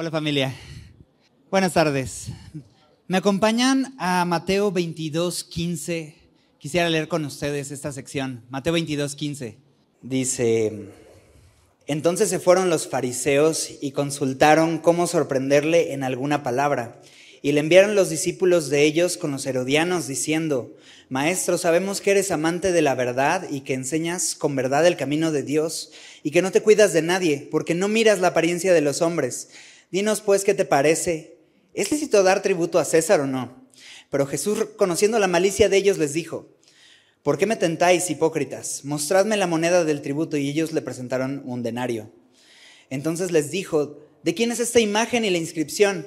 Hola familia. Buenas tardes. Me acompañan a Mateo 22, 15. Quisiera leer con ustedes esta sección. Mateo 22, 15. Dice, entonces se fueron los fariseos y consultaron cómo sorprenderle en alguna palabra. Y le enviaron los discípulos de ellos con los herodianos diciendo, Maestro, sabemos que eres amante de la verdad y que enseñas con verdad el camino de Dios y que no te cuidas de nadie, porque no miras la apariencia de los hombres. Dinos pues qué te parece. ¿Es lícito dar tributo a César o no? Pero Jesús, conociendo la malicia de ellos, les dijo, ¿por qué me tentáis, hipócritas? Mostradme la moneda del tributo y ellos le presentaron un denario. Entonces les dijo, ¿de quién es esta imagen y la inscripción?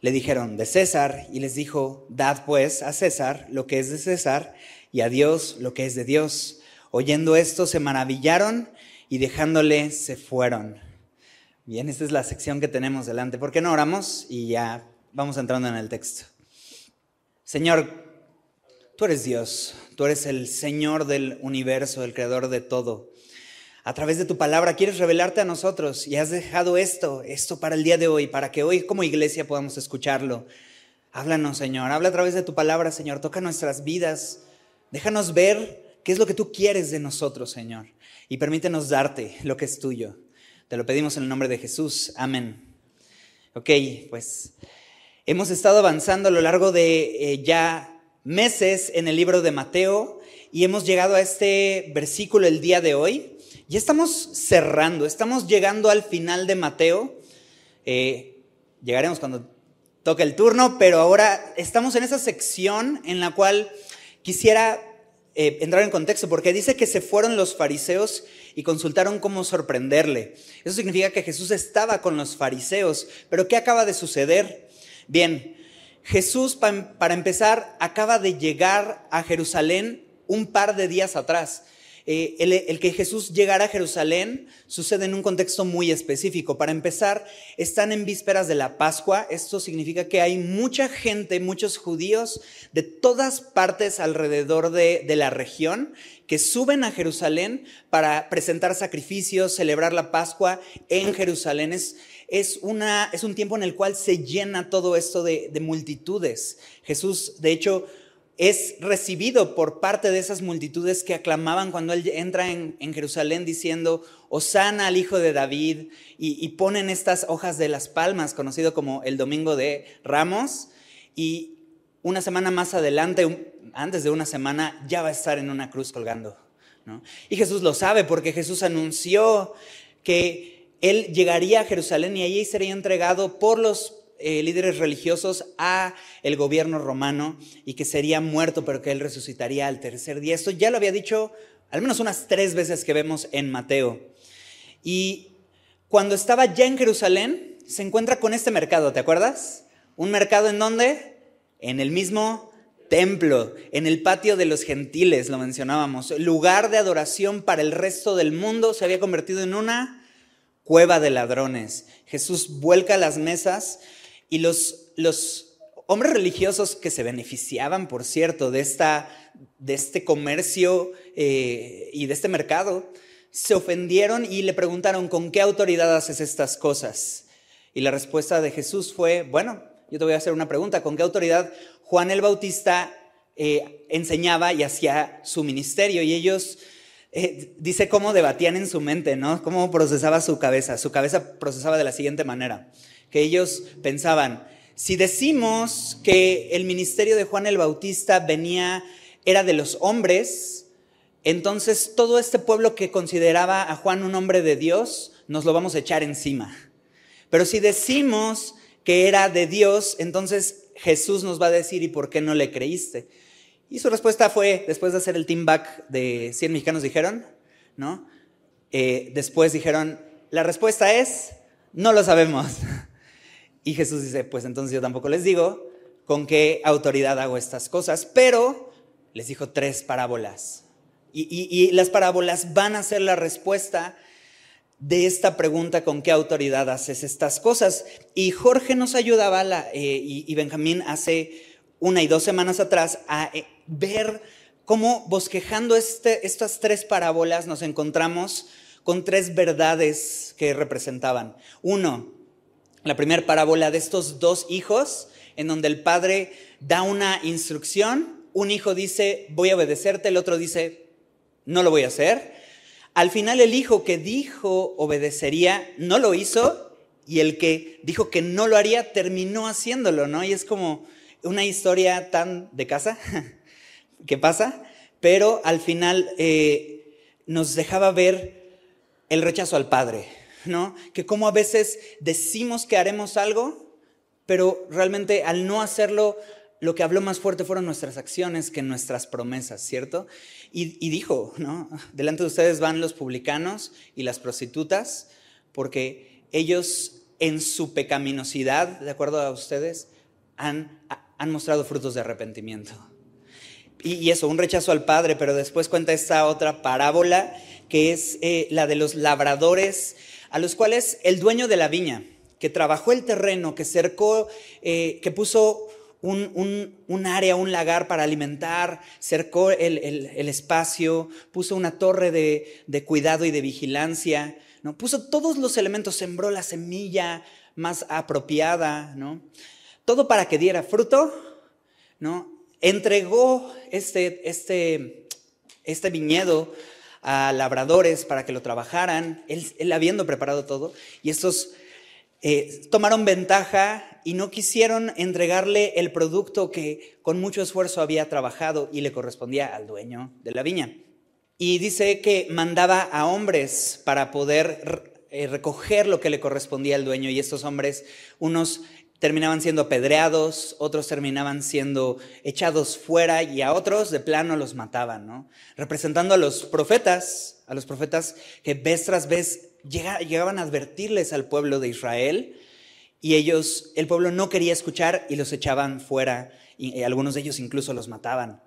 Le dijeron, de César, y les dijo, dad pues a César lo que es de César y a Dios lo que es de Dios. Oyendo esto se maravillaron y dejándole se fueron. Bien, esta es la sección que tenemos delante. ¿Por qué no oramos? Y ya vamos entrando en el texto. Señor, tú eres Dios, tú eres el Señor del universo, el creador de todo. A través de tu palabra quieres revelarte a nosotros y has dejado esto, esto para el día de hoy, para que hoy como iglesia podamos escucharlo. Háblanos, Señor, habla a través de tu palabra, Señor, toca nuestras vidas. Déjanos ver qué es lo que tú quieres de nosotros, Señor, y permítenos darte lo que es tuyo. Te lo pedimos en el nombre de Jesús. Amén. Ok, pues hemos estado avanzando a lo largo de eh, ya meses en el libro de Mateo y hemos llegado a este versículo el día de hoy. Ya estamos cerrando, estamos llegando al final de Mateo. Eh, llegaremos cuando toque el turno, pero ahora estamos en esa sección en la cual quisiera eh, entrar en contexto, porque dice que se fueron los fariseos y consultaron cómo sorprenderle. Eso significa que Jesús estaba con los fariseos, pero ¿qué acaba de suceder? Bien, Jesús, para empezar, acaba de llegar a Jerusalén un par de días atrás. Eh, el, que Jesús llegara a Jerusalén sucede en un contexto muy específico. Para empezar, están en vísperas de la Pascua. Esto significa que hay mucha gente, muchos judíos de todas partes alrededor de, la región que suben a Jerusalén para presentar sacrificios, celebrar la Pascua en Jerusalén. Es, un tiempo en el cual se llena todo esto de multitudes. Jesús, de hecho, es recibido por parte de esas multitudes que aclamaban cuando él entra en, Jerusalén diciendo, Osana al hijo de David, y, ponen estas hojas de las palmas, conocido como el Domingo de Ramos, y una semana más adelante, antes de una semana, ya va a estar en una cruz colgando. Y Jesús lo sabe porque Jesús anunció que él llegaría a Jerusalén y allí sería entregado por los eh, líderes religiosos a el gobierno romano y que sería muerto, pero que él resucitaría al tercer día. Esto ya lo había dicho al menos unas tres veces que vemos en Mateo. Y cuando estaba ya en Jerusalén, se encuentra con este mercado, ¿te acuerdas? Un mercado en donde? En el mismo templo, en el patio de los gentiles, lo mencionábamos. Lugar de adoración para el resto del mundo se había convertido en una cueva de ladrones. Jesús vuelca las mesas y los, hombres religiosos que se beneficiaban, por cierto, de este comercio eh, y de este mercado, se ofendieron y le preguntaron, ¿con qué autoridad haces estas cosas? Y la respuesta de Jesús fue, bueno, yo te voy a hacer una pregunta, ¿con qué autoridad Juan el Bautista eh, enseñaba y hacía su ministerio? Y ellos, eh, dice cómo debatían en su mente, ¿no? Cómo procesaba su cabeza. Su cabeza procesaba de la siguiente manera que ellos pensaban, si decimos que el ministerio de Juan el Bautista venía, era de los hombres, entonces todo este pueblo que consideraba a Juan un hombre de Dios, nos lo vamos a echar encima. Pero si decimos que era de Dios, entonces Jesús nos va a decir, ¿y por qué no le creíste? Y su respuesta fue, después de hacer el team back de 100 mexicanos, dijeron, ¿no? Eh, después dijeron, la respuesta es, no lo sabemos. Y Jesús dice, pues entonces yo tampoco les digo con qué autoridad hago estas cosas, pero les dijo tres parábolas. Y, las parábolas van a ser la respuesta de esta pregunta, ¿con qué autoridad haces estas cosas? Y Jorge nos ayudaba, eh, y, Benjamín hace una y dos semanas atrás, a eh, ver cómo bosquejando este, estas tres parábolas nos encontramos con tres verdades que representaban. Uno, la primera parábola de estos dos hijos, en donde el padre da una instrucción, un hijo dice, voy a obedecerte, el otro dice, no lo voy a hacer. Al final el hijo que dijo obedecería, no lo hizo, y el que dijo que no lo haría, terminó haciéndolo, ¿no? Y es como una historia tan de casa que pasa, pero al final eh, nos dejaba ver el rechazo al padre, ¿no? Que como a veces decimos que haremos algo, pero realmente al no hacerlo, lo que habló más fuerte fueron nuestras acciones que nuestras promesas, ¿cierto? Y, dijo, ¿no? Delante de ustedes van los publicanos y las prostitutas, porque ellos en su pecaminosidad, de acuerdo a ustedes, han, han mostrado frutos de arrepentimiento. Y, eso, un rechazo al Padre, pero después cuenta esta otra parábola que es eh, la de los labradores a los cuales el dueño de la viña, que trabajó el terreno, que cercó, eh, que puso un, área, un lagar para alimentar, cercó el, espacio, puso una torre de, cuidado y de vigilancia, ¿no? puso todos los elementos, sembró la semilla más apropiada, ¿no? todo para que diera fruto, ¿no? entregó este, este, este viñedo a labradores para que lo trabajaran, él, habiendo preparado todo, y estos eh, tomaron ventaja y no quisieron entregarle el producto que con mucho esfuerzo había trabajado y le correspondía al dueño de la viña. Y dice que mandaba a hombres para poder eh, recoger lo que le correspondía al dueño y estos hombres, unos terminaban siendo apedreados, otros terminaban siendo echados fuera y a otros de plano los mataban, ¿no? Representando a los profetas, a los profetas que vez tras vez llegaban a advertirles al pueblo de Israel y ellos, el pueblo no quería escuchar y los echaban fuera y algunos de ellos incluso los mataban.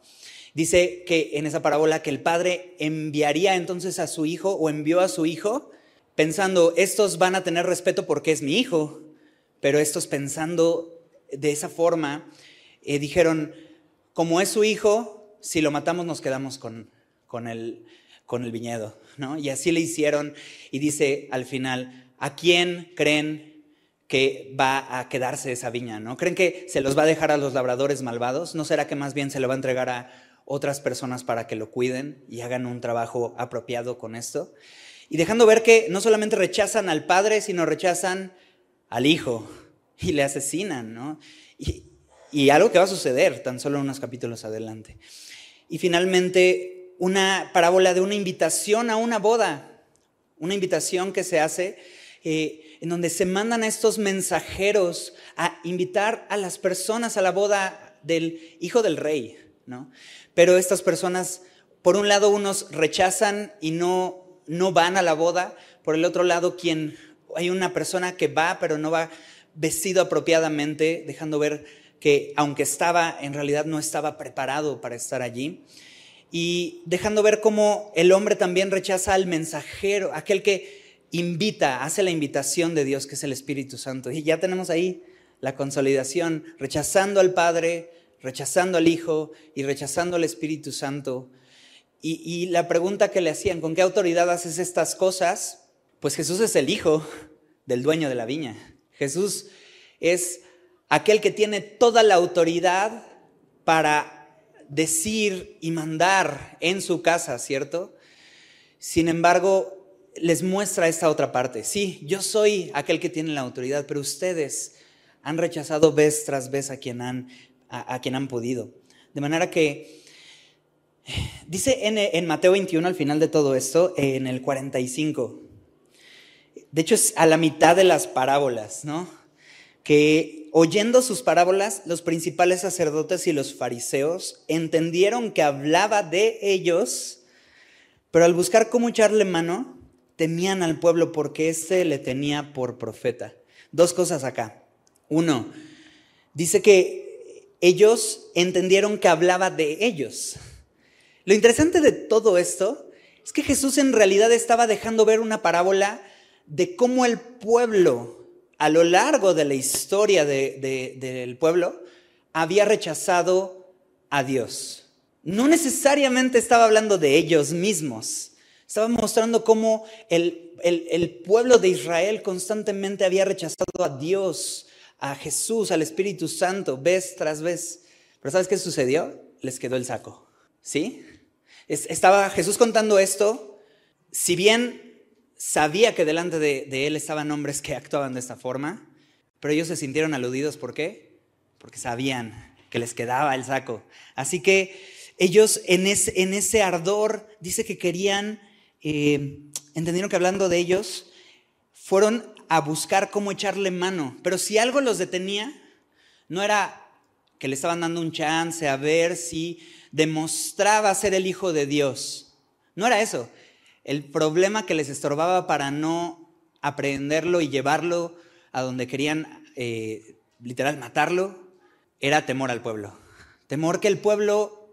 Dice que en esa parábola que el padre enviaría entonces a su hijo o envió a su hijo pensando, estos van a tener respeto porque es mi hijo, pero estos pensando de esa forma, eh, dijeron, como es su hijo, si lo matamos nos quedamos con, con, el, con el viñedo, ¿no? Y así le hicieron y dice al final, ¿a quién creen que va a quedarse esa viña, ¿no? ¿Creen que se los va a dejar a los labradores malvados? ¿No será que más bien se lo va a entregar a otras personas para que lo cuiden y hagan un trabajo apropiado con esto? Y dejando ver que no solamente rechazan al padre, sino rechazan al hijo y le asesinan, ¿no? Y, algo que va a suceder tan solo unos capítulos adelante. Y finalmente, una parábola de una invitación a una boda, una invitación que se hace eh, en donde se mandan a estos mensajeros a invitar a las personas a la boda del hijo del rey, ¿no? Pero estas personas, por un lado, unos rechazan y no, no van a la boda, por el otro lado, quien hay una persona que va, pero no va vestido apropiadamente, dejando ver que aunque estaba, en realidad no estaba preparado para estar allí. Y dejando ver cómo el hombre también rechaza al mensajero, aquel que invita, hace la invitación de Dios, que es el Espíritu Santo. Y ya tenemos ahí la consolidación, rechazando al Padre, rechazando al Hijo y rechazando al Espíritu Santo. Y, la pregunta que le hacían, ¿con qué autoridad haces estas cosas? Pues Jesús es el hijo del dueño de la viña. Jesús es aquel que tiene toda la autoridad para decir y mandar en su casa, ¿cierto? Sin embargo, les muestra esta otra parte. Sí, yo soy aquel que tiene la autoridad, pero ustedes han rechazado vez tras vez a quien han, a, quien han podido. De manera que dice en, en Mateo 21 al final de todo esto, en el 45, de hecho, es a la mitad de las parábolas, ¿no? Que oyendo sus parábolas, los principales sacerdotes y los fariseos entendieron que hablaba de ellos, pero al buscar cómo echarle mano, temían al pueblo porque éste le tenía por profeta. Dos cosas acá. Uno, dice que ellos entendieron que hablaba de ellos. Lo interesante de todo esto es que Jesús en realidad estaba dejando ver una parábola de cómo el pueblo, a lo largo de la historia del pueblo, había rechazado a Dios. No necesariamente estaba hablando de ellos mismos, Estaba mostrando cómo el, el, pueblo de Israel constantemente había rechazado a Dios, a Jesús, al Espíritu Santo, vez tras vez. Pero ¿sabes qué sucedió? Les quedó el saco. ¿Sí? Estaba Jesús contando esto, si bien sabía que delante de, él estaban hombres que actuaban de esta forma, pero ellos se sintieron aludidos. ¿Por qué? Porque sabían que les quedaba el saco. Así que ellos en ese ardor, dice que querían, eh, entendieron que hablando de ellos, fueron a buscar cómo echarle mano. Pero si algo los detenía, no era que le estaban dando un chance a ver si demostraba ser el Hijo de Dios. No era eso. El problema que les estorbaba para no aprenderlo y llevarlo a donde querían eh, literal matarlo era temor al pueblo. Temor que el pueblo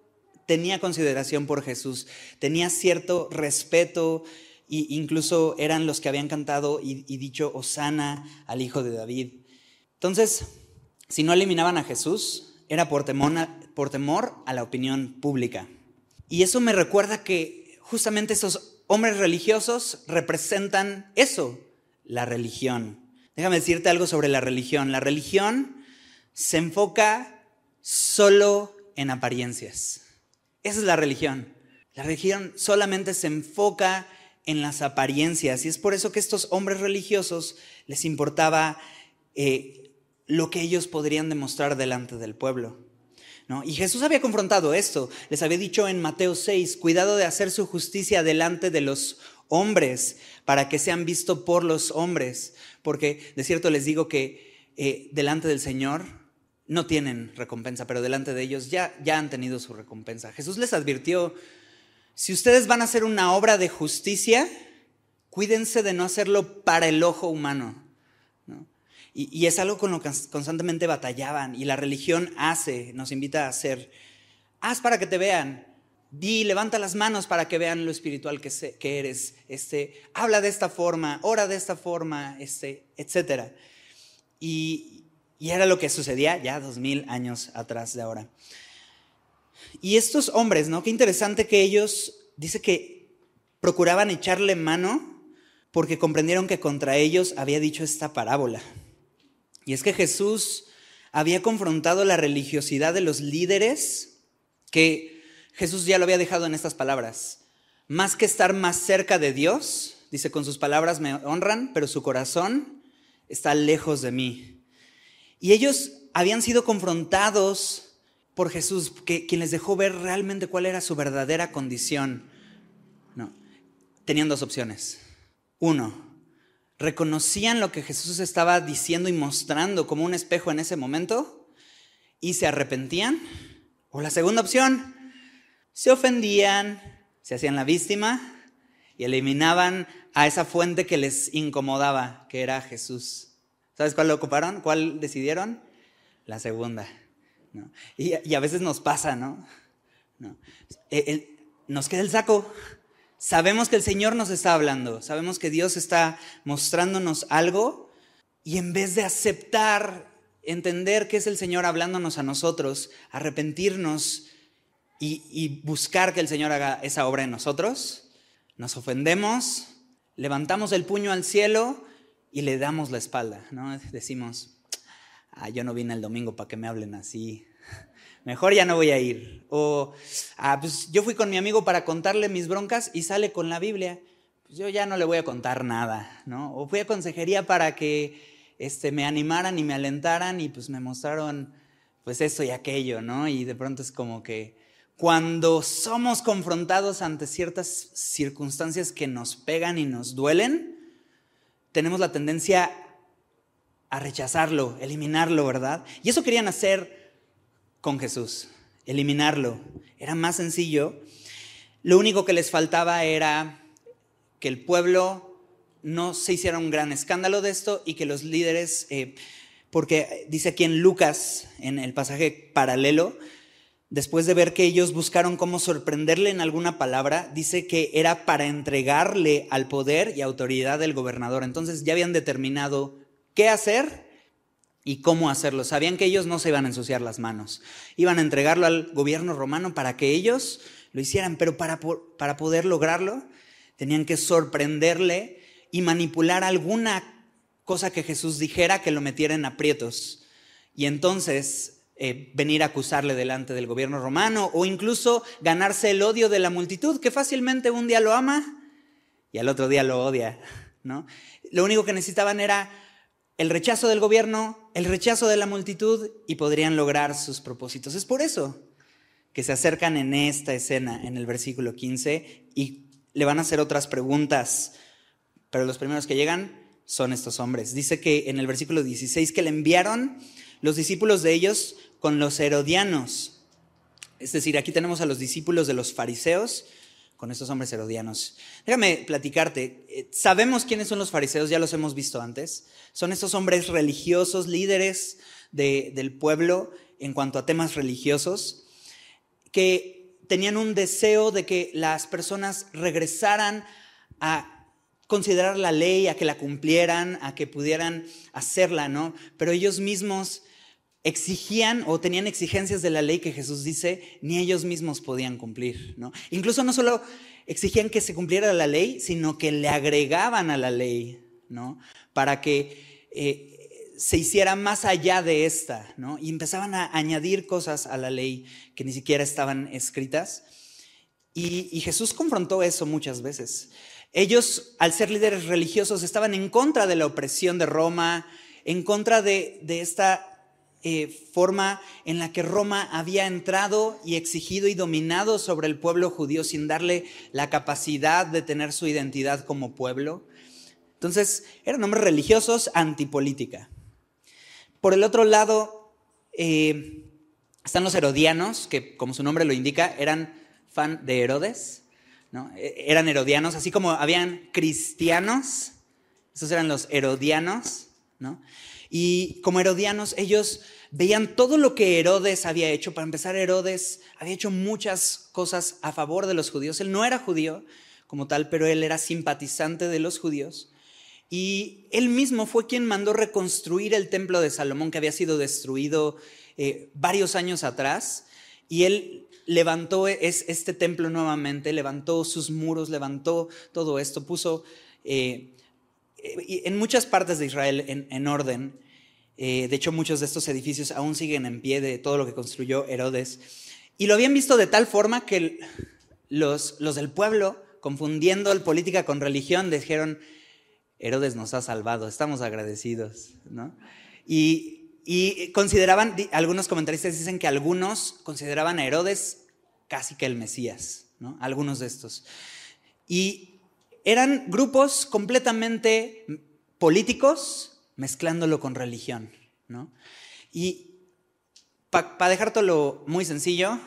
tenía consideración por Jesús, tenía cierto respeto e incluso eran los que habían cantado y, dicho Osana al hijo de David. Entonces, si no eliminaban a Jesús, era por temor, por temor a la opinión pública. Y eso me recuerda que justamente esos hombres religiosos representan eso, la religión. Déjame decirte algo sobre la religión. La religión se enfoca solo en apariencias. Esa es la religión. La religión solamente se enfoca en las apariencias y es por eso que estos hombres religiosos les importaba eh, lo que ellos podrían demostrar delante del pueblo. Y Jesús había confrontado esto. Les había dicho en Mateo 6, cuidado de hacer su justicia delante de los hombres para que sean vistos por los hombres. Porque de cierto les digo que eh, delante del Señor no tienen recompensa, pero delante de ellos ya, ya han tenido su recompensa. Jesús les advirtió, si ustedes van a hacer una obra de justicia, cuídense de no hacerlo para el ojo humano. Y, es algo con lo que constantemente batallaban y la religión hace, nos invita a hacer. Haz para que te vean. Di, levanta las manos para que vean lo espiritual que, que eres. Este, habla de esta forma, ora de esta forma, este, etc. Y, y era lo que sucedía ya dos mil años atrás de ahora. Y estos hombres, ¿no? Qué interesante que ellos, dice que procuraban echarle mano porque comprendieron que contra ellos había dicho esta parábola. Y es que Jesús había confrontado la religiosidad de los líderes, que Jesús ya lo había dejado en estas palabras. Más que estar más cerca de Dios, dice, con sus palabras me honran, pero su corazón está lejos de mí. Y ellos habían sido confrontados por Jesús, que, quien les dejó ver realmente cuál era su verdadera condición. No, tenían dos opciones. Uno, reconocían lo que Jesús estaba diciendo y mostrando como un espejo en ese momento y se arrepentían. O la segunda opción, se ofendían, se hacían la víctima y eliminaban a esa fuente que les incomodaba, que era Jesús. ¿Sabes cuál lo ocuparon? ¿Cuál decidieron? La segunda. Y, a veces nos pasa, ¿no? E, nos queda el saco. Sabemos que el Señor nos está hablando, sabemos que Dios está mostrándonos algo y en vez de aceptar, entender que es el Señor hablándonos a nosotros, arrepentirnos y, buscar que el Señor haga esa obra en nosotros, nos ofendemos, levantamos el puño al cielo y le damos la espalda, ¿no? Decimos, ah, yo no vine el domingo para que me hablen así, mejor ya no voy a ir. O, ah, pues yo fui con mi amigo para contarle mis broncas y sale con la Biblia, pues yo ya no le voy a contar nada, ¿no? O fui a consejería para que este, me animaran y me alentaran y pues me mostraron pues esto y aquello, ¿no? Y de pronto es como que cuando somos confrontados ante ciertas circunstancias que nos pegan y nos duelen, tenemos la tendencia a rechazarlo, eliminarlo, ¿verdad? Y eso querían hacer con Jesús, eliminarlo. Era más sencillo. Lo único que les faltaba era que el pueblo no se hiciera un gran escándalo de esto y que los líderes, eh, porque dice aquí en Lucas, en el pasaje paralelo, después de ver que ellos buscaron cómo sorprenderle en alguna palabra, dice que era para entregarle al poder y autoridad del gobernador. Entonces ya habían determinado qué hacer y cómo hacerlo. Sabían que ellos no se iban a ensuciar las manos. Iban a entregarlo al gobierno romano para que ellos lo hicieran, pero para, para poder lograrlo Tenían que sorprenderle y manipular alguna cosa que Jesús dijera que lo metiera en aprietos. Y entonces eh, venir a acusarle delante del gobierno romano o incluso ganarse el odio de la multitud, que fácilmente un día lo ama y al otro día lo odia. ¿no? Lo único que necesitaban era el rechazo del gobierno, el rechazo de la multitud y podrían lograr sus propósitos. Es por eso que se acercan en esta escena, en el versículo 15, y le van a hacer otras preguntas, pero los primeros que llegan son estos hombres. Dice que en el versículo 16 que le enviaron los discípulos de ellos con los herodianos. Es decir, aquí tenemos a los discípulos de los fariseos con estos hombres herodianos. Déjame platicarte. Eh, sabemos quiénes son los fariseos, ya los hemos visto antes. Son estos hombres religiosos, líderes del pueblo en cuanto a temas religiosos, que tenían un deseo de que las personas regresaran a considerar la ley, a que la cumplieran, a que pudieran hacerla, ¿no? Pero ellos mismos exigían o tenían exigencias de la ley que Jesús dice, ni ellos mismos podían cumplir. ¿no? Incluso no solo exigían que se cumpliera la ley, sino que le agregaban a la ley, ¿no? Para que eh, se hiciera más allá de esta, ¿no? Y empezaban a añadir cosas a la ley que ni siquiera estaban escritas. Y, Jesús confrontó eso muchas veces. Ellos, al ser líderes religiosos, estaban en contra de la opresión de Roma, en contra de, de esta eh, forma en la que Roma había entrado y exigido y dominado sobre el pueblo judío sin darle la capacidad de tener su identidad como pueblo. Entonces, eran hombres religiosos antipolítica. Por el otro lado, eh, están los herodianos, que como su nombre lo indica, eran fan de Herodes, ¿no? E, eran herodianos, así como habían cristianos, esos eran los herodianos, ¿no? Y como herodianos, ellos veían todo lo que Herodes había hecho. Para empezar, Herodes había hecho muchas cosas a favor de los judíos. Él no era judío como tal, pero él era simpatizante de los judíos. Y él mismo fue quien mandó reconstruir el templo de Salomón, que había sido destruido eh, varios años atrás. Y él levantó este templo nuevamente, levantó sus muros, levantó todo esto, puso eh, en muchas partes de Israel en, orden. Eh, de hecho, muchos de estos edificios aún siguen en pie de todo lo que construyó Herodes. Y lo habían visto de tal forma que los, los del pueblo, confundiendo el política con religión, dijeron, Herodes nos ha salvado, estamos agradecidos. ¿no? Y, y consideraban, algunos comentaristas dicen que algunos consideraban a Herodes casi que el Mesías, ¿no? algunos de estos. Y eran grupos completamente políticos mezclándolo con religión. ¿no? Y para dejártelo muy sencillo,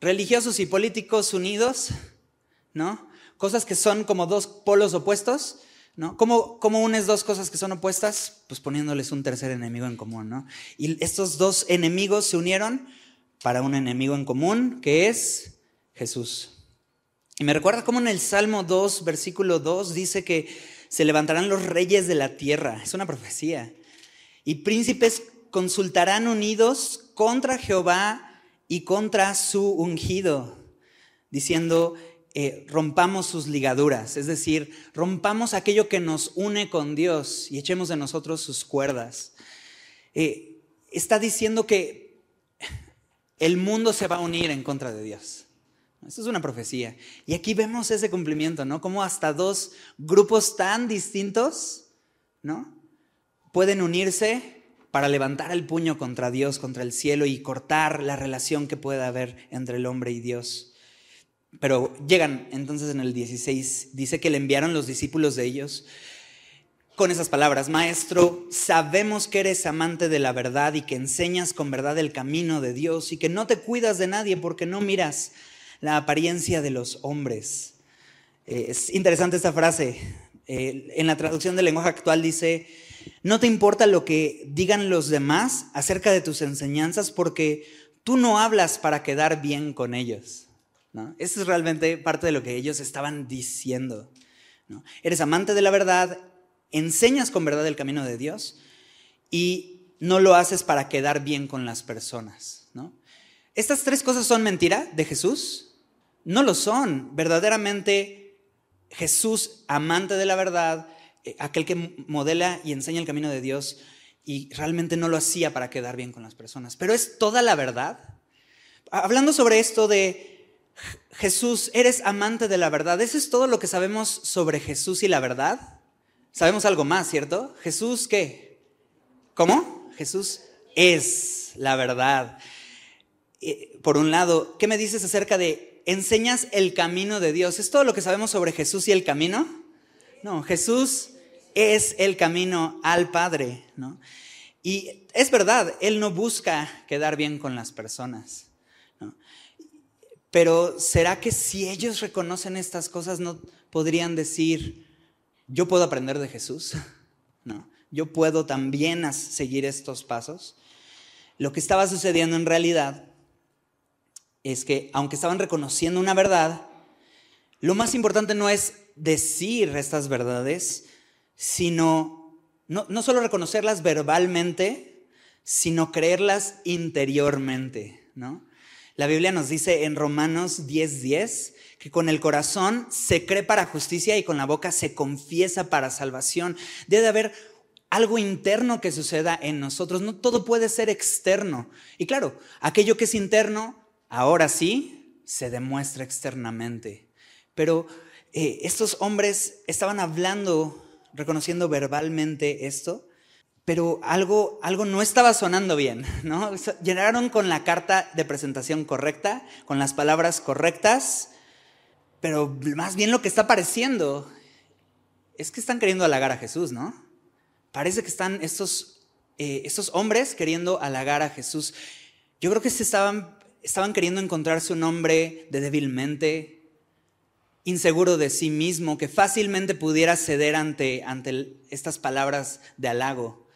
religiosos y políticos unidos, ¿no? Cosas que son como dos polos opuestos, ¿no? ¿Cómo, ¿Cómo, unes dos cosas que son opuestas? Pues poniéndoles un tercer enemigo en común, ¿no? Y estos dos enemigos se unieron para un enemigo en común, que es Jesús. Y me recuerda cómo en el Salmo 2, versículo 2, dice que se levantarán los reyes de la tierra. Es una profecía. Y príncipes consultarán unidos contra Jehová y contra su ungido, diciendo, eh, rompamos sus ligaduras, es decir, rompamos aquello que nos une con Dios y echemos de nosotros sus cuerdas. Eh, está diciendo que el mundo se va a unir en contra de Dios. Eso es una profecía. Y aquí vemos ese cumplimiento, ¿no? Como hasta dos grupos tan distintos, ¿no? Pueden unirse para levantar el puño contra Dios, contra el cielo y cortar la relación que pueda haber entre el hombre y Dios. Pero llegan entonces en el 16, dice que le enviaron los discípulos de ellos con esas palabras, Maestro, sabemos que eres amante de la verdad y que enseñas con verdad el camino de Dios y que no te cuidas de nadie porque no miras la apariencia de los hombres. Eh, es interesante esta frase. Eh, en la traducción del lenguaje actual dice, no te importa lo que digan los demás acerca de tus enseñanzas porque tú no hablas para quedar bien con ellos. ¿no? Eso es realmente parte de lo que ellos estaban diciendo. Eres amante de la verdad, enseñas con verdad el camino de Dios y no lo haces para quedar bien con las personas. ¿no? Estas tres cosas son mentira de Jesús. No lo son. Verdaderamente Jesús, amante de la verdad, eh, aquel que modela y enseña el camino de Dios, y realmente no lo hacía para quedar bien con las personas. Pero es toda la verdad. Hablando sobre esto de Jesús, eres amante de la verdad, ¿eso es todo lo que sabemos sobre Jesús y la verdad? Sabemos algo más, ¿cierto? Jesús, ¿qué? ¿Cómo? Jesús es la verdad. Eh, por un lado, ¿qué me dices acerca de enseñas el camino de Dios? ¿Es todo lo que sabemos sobre Jesús y el camino? No, Jesús es el camino al Padre, ¿no? Y es verdad, Él no busca quedar bien con las personas. Pero ¿será que si ellos reconocen estas cosas no podrían decir, yo puedo aprender de Jesús? No, yo puedo también seguir estos pasos. Lo que estaba sucediendo en realidad es que aunque estaban reconociendo una verdad, lo más importante no es decir estas verdades, sino no, no solo reconocerlas verbalmente, sino creerlas interiormente, ¿no? La Biblia nos dice en Romanos 10:10 10, que con el corazón se cree para justicia y con la boca se confiesa para salvación. Debe haber algo interno que suceda en nosotros, no todo puede ser externo. Y claro, aquello que es interno, ahora sí, se demuestra externamente. Pero eh, estos hombres estaban hablando, reconociendo verbalmente esto, pero algo, algo no estaba sonando bien, ¿no? Llegaron con la carta de presentación correcta, con las palabras correctas, pero más bien lo que está pareciendo es que están queriendo halagar a Jesús, ¿no? Parece que están estos, eh, estos hombres queriendo halagar a Jesús. Yo creo que se estaban, estaban queriendo encontrarse un hombre de débilmente, inseguro de sí mismo, que fácilmente pudiera ceder ante, ante estas palabras de halago.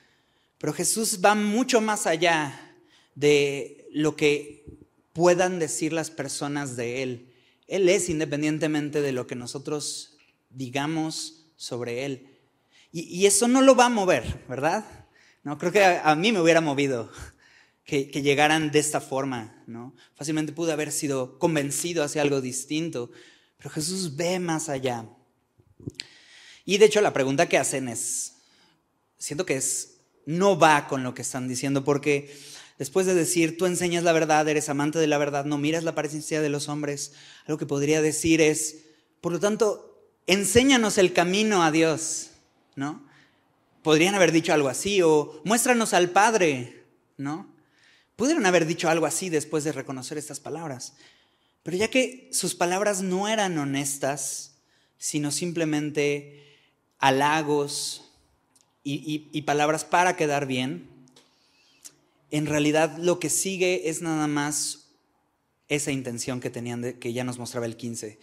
Pero Jesús va mucho más allá de lo que puedan decir las personas de Él. Él es independientemente de lo que nosotros digamos sobre Él. Y, eso no lo va a mover, ¿verdad? No, creo que a, mí me hubiera movido que, que, llegaran de esta forma, ¿no? Fácilmente pude haber sido convencido hacia algo distinto, pero Jesús ve más allá. Y de hecho la pregunta que hacen es, siento que es no va con lo que están diciendo, porque después de decir, tú enseñas la verdad, eres amante de la verdad, no miras la apariencia de los hombres, algo que podría decir es, por lo tanto, enséñanos el camino a Dios, ¿no? Podrían haber dicho algo así, o muéstranos al Padre, ¿no? Pudieron haber dicho algo así después de reconocer estas palabras. Pero ya que sus palabras no eran honestas, sino simplemente halagos, y, palabras para quedar bien, en realidad lo que sigue es nada más esa intención que tenían, de, que ya nos mostraba el 15.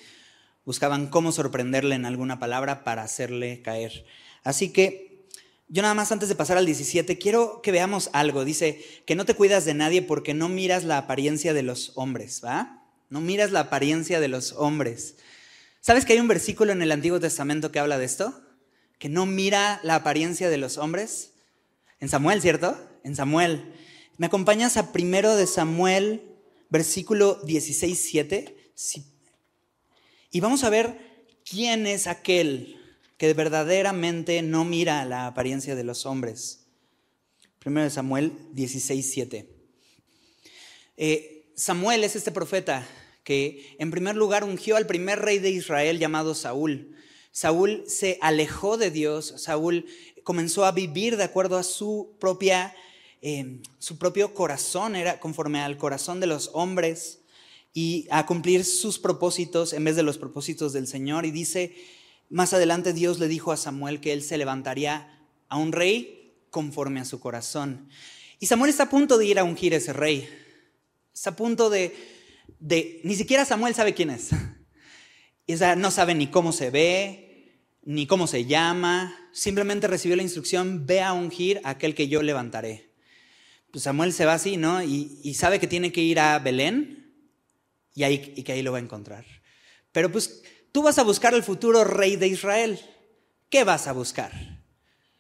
Buscaban cómo sorprenderle en alguna palabra para hacerle caer. Así que yo nada más antes de pasar al 17, quiero que veamos algo. Dice que no te cuidas de nadie porque no miras la apariencia de los hombres, ¿va? No miras la apariencia de los hombres. ¿Sabes que hay un versículo en el Antiguo Testamento que habla de esto? que no mira la apariencia de los hombres? En Samuel, ¿cierto? En Samuel. ¿Me acompañas a primero de Samuel, versículo 16, 7? Y vamos a ver quién es aquel que verdaderamente no mira la apariencia de los hombres. Primero de Samuel 16, 7. Eh, Samuel es este profeta que en primer lugar ungió al primer rey de Israel llamado Saúl. Saúl se alejó de Dios, Saúl comenzó a vivir de acuerdo a su propia, eh, su propio corazón, era conforme al corazón de los hombres y a cumplir sus propósitos en vez de los propósitos del Señor. Y dice, más adelante Dios le dijo a Samuel que él se levantaría a un rey conforme a su corazón. Y Samuel está a punto de ir a ungir ese rey. Está a punto de, de ni siquiera Samuel sabe quién es. Sea, no sabe ni cómo se ve, ni cómo se llama, simplemente recibió la instrucción, ve a ungir a aquel que yo levantaré. Pues Samuel se va así, ¿no? Y, sabe que tiene que ir a Belén y, ahí, y que ahí lo va a encontrar. Pero pues tú vas a buscar al futuro rey de Israel. ¿Qué vas a buscar?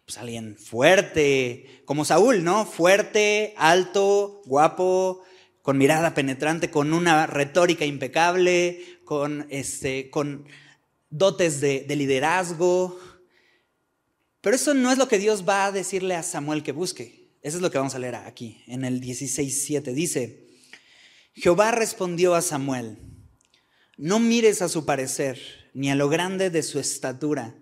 Pues alguien fuerte, como Saúl, ¿no? Fuerte, alto, guapo, con mirada penetrante, con una retórica impecable, con, este, con dotes de, de liderazgo. Pero eso no es lo que Dios va a decirle a Samuel que busque. Eso es lo que vamos a leer aquí, en el 16.7. Dice, Jehová respondió a Samuel, no mires a su parecer, ni a lo grande de su estatura,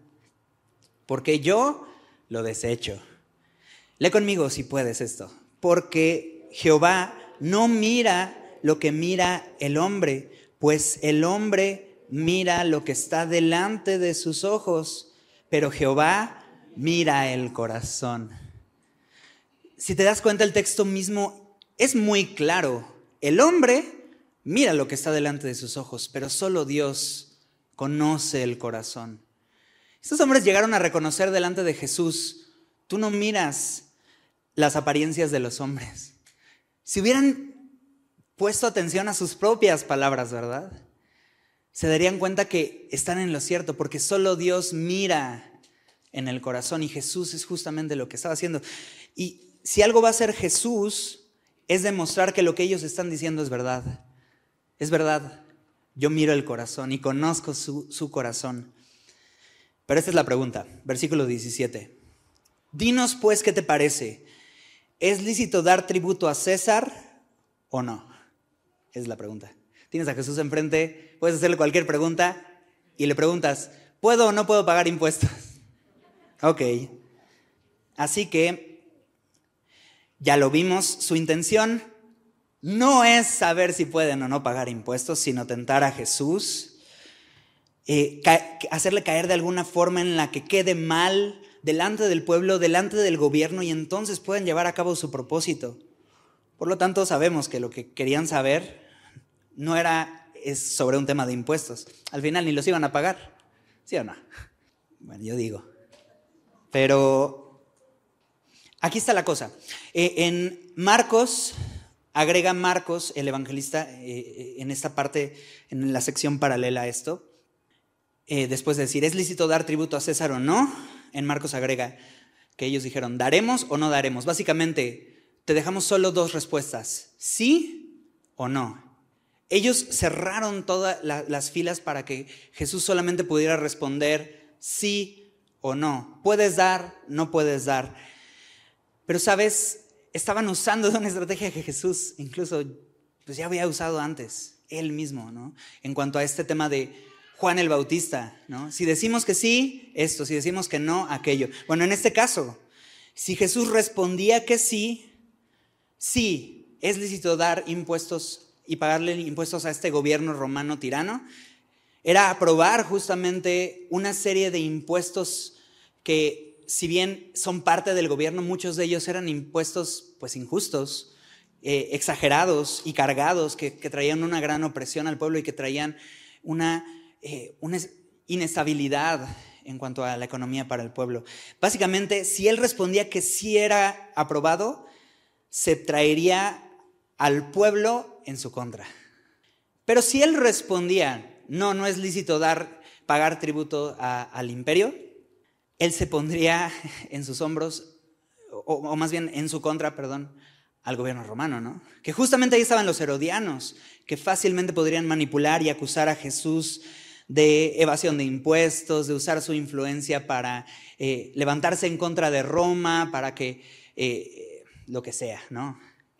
porque yo lo desecho. Lee conmigo si puedes esto, porque Jehová no mira lo que mira el hombre, pues el hombre mira lo que está delante de sus ojos, pero Jehová mira el corazón. Si te das cuenta, el texto mismo es muy claro. El hombre mira lo que está delante de sus ojos, pero solo Dios conoce el corazón. Estos hombres llegaron a reconocer delante de Jesús, tú no miras las apariencias de los hombres. Si hubieran puesto atención a sus propias palabras, ¿verdad? Se darían cuenta que están en lo cierto, porque solo Dios mira en el corazón y Jesús es justamente lo que estaba haciendo. Y si algo va a hacer Jesús, es demostrar que lo que ellos están diciendo es verdad. Es verdad. Yo miro el corazón y conozco su, su corazón. Pero esta es la pregunta, versículo 17. Dinos pues qué te parece. ¿Es lícito dar tributo a César o no? Es la pregunta. Tienes a Jesús enfrente, puedes hacerle cualquier pregunta y le preguntas, ¿puedo o no puedo pagar impuestos? Ok. Así que, ya lo vimos, su intención no es saber si pueden o no pagar impuestos, sino tentar a Jesús, eh, hacerle caer de alguna forma en la que quede mal delante del pueblo, delante del gobierno, y entonces pueden llevar a cabo su propósito. Por lo tanto, sabemos que lo que querían saber no era es sobre un tema de impuestos. Al final ni los iban a pagar. ¿Sí o no? Bueno, yo digo. Pero aquí está la cosa. Eh, en Marcos, agrega Marcos, el evangelista, eh, eh, en esta parte, en la sección paralela a esto, después de decir, ¿es lícito dar tributo a César o no? En Marcos agrega que ellos dijeron, ¿daremos o no daremos? Básicamente, te dejamos solo dos respuestas, sí o no. Ellos cerraron todas las filas para que Jesús solamente pudiera responder sí o no. Puedes dar, no puedes dar. Pero sabes, estaban usando una estrategia que Jesús incluso pues ya había usado antes, él mismo, ¿no? En cuanto a este tema de Juan el Bautista, ¿no? Si decimos que sí, esto, si decimos que no, aquello. Bueno, en este caso, si Jesús respondía que sí, sí, es lícito dar impuestos y pagarle impuestos a este gobierno romano tirano, era aprobar justamente una serie de impuestos que, si bien son parte del gobierno, muchos de ellos eran impuestos pues injustos, eh, exagerados y cargados, que, traían una gran opresión al pueblo y que traían una, eh, una inestabilidad en cuanto a la economía para el pueblo. Básicamente, si él respondía que sí era aprobado, se traería al pueblo en su contra. Pero si él respondía, no, no es lícito dar, pagar tributo al imperio, él se pondría en sus hombros, o, más bien en su contra, perdón, al gobierno romano, ¿no? Que justamente ahí estaban los herodianos, que fácilmente podrían manipular y acusar a Jesús de evasión de impuestos, de usar su influencia para eh, levantarse en contra de Roma, para que eh, lo que sea, ¿no?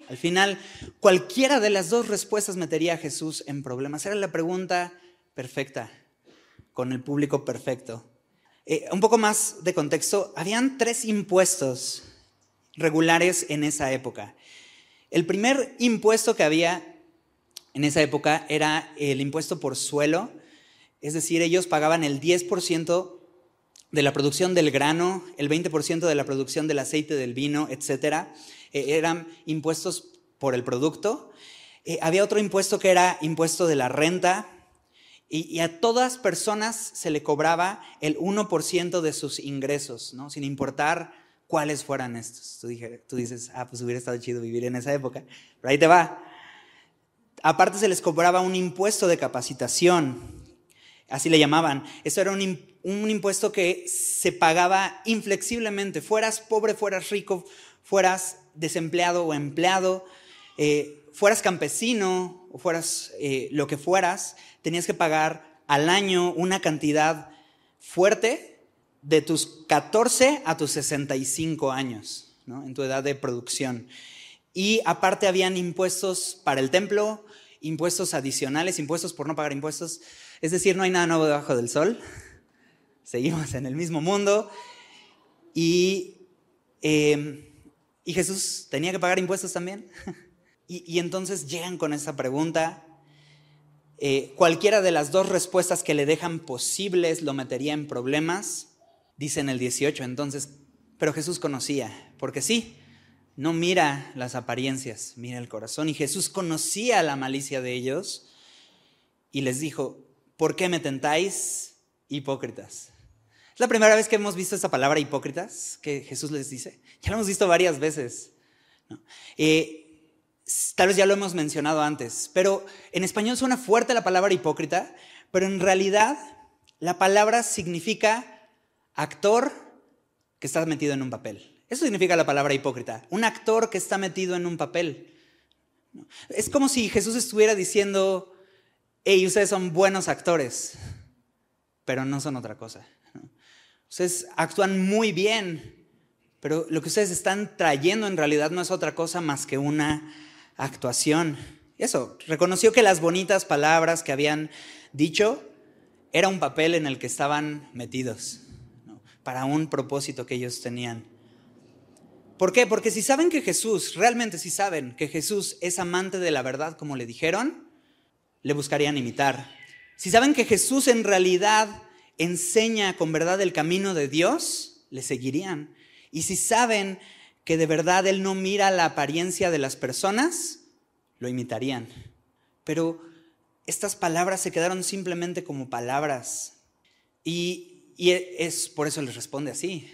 Al final, cualquiera de las dos respuestas metería a Jesús en problemas. Era la pregunta perfecta, con el público perfecto. Eh, un poco más de contexto, habían tres impuestos regulares en esa época. El primer impuesto que había en esa época era el impuesto por suelo, es decir, ellos pagaban el 10% de la producción del grano, el 20% de la producción del aceite del vino, etcétera eh, eran impuestos por el producto. Eh, había otro impuesto que era impuesto de la renta. Y, a todas personas se le cobraba el 1% de sus ingresos, ¿no? sin importar cuáles fueran estos. Tú, tú dices, ah, pues hubiera estado chido vivir en esa época. Pero ahí te va. Aparte se les cobraba un impuesto de capacitación, así le llamaban. Eso era un, un, impuesto que se pagaba inflexiblemente. Fueras pobre, fueras rico, fueras desempleado o empleado, eh, fueras campesino o fueras eh, lo que fueras, tenías que pagar al año una cantidad fuerte de tus 14 a tus 65 años, en tu edad de producción. Y aparte habían impuestos para el templo, impuestos adicionales, impuestos por no pagar impuestos. Es decir, no hay nada nuevo debajo del sol. Seguimos en el mismo mundo. Y, em, y Jesús tenía que pagar impuestos también. y, entonces llegan con esa pregunta. Eh, cualquiera de las dos respuestas que le dejan posibles lo metería en problemas, dice en el 18. Entonces, pero Jesús conocía, porque sí, no mira las apariencias, mira el corazón. Y Jesús conocía la malicia de ellos y les dijo, ¿por qué me tentáis hipócritas? Es la primera vez que hemos visto esta palabra hipócritas que Jesús les dice. Ya lo hemos visto varias veces. Eh, tal vez ya lo hemos mencionado antes, pero en español suena fuerte la palabra hipócrita, pero en realidad la palabra significa actor que está metido en un papel. Eso significa la palabra hipócrita, un actor que está metido en un papel. Es como si Jesús estuviera diciendo, hey, ustedes son buenos actores, pero no son otra cosa. Ustedes actúan muy bien, pero lo que ustedes están trayendo en realidad no es otra cosa más que una actuación. Eso, reconoció que las bonitas palabras que habían dicho era un papel en el que estaban metidos, para un propósito que ellos tenían. ¿Por qué? Porque si saben que Jesús, realmente si saben que Jesús es amante de la verdad como le dijeron, le buscarían imitar. Si saben que Jesús en realidad enseña con verdad el camino de Dios, le seguirían. Y si saben que de verdad Él no mira la apariencia de las personas, lo imitarían. Pero estas palabras se quedaron simplemente como palabras. Y, y es por eso les responde así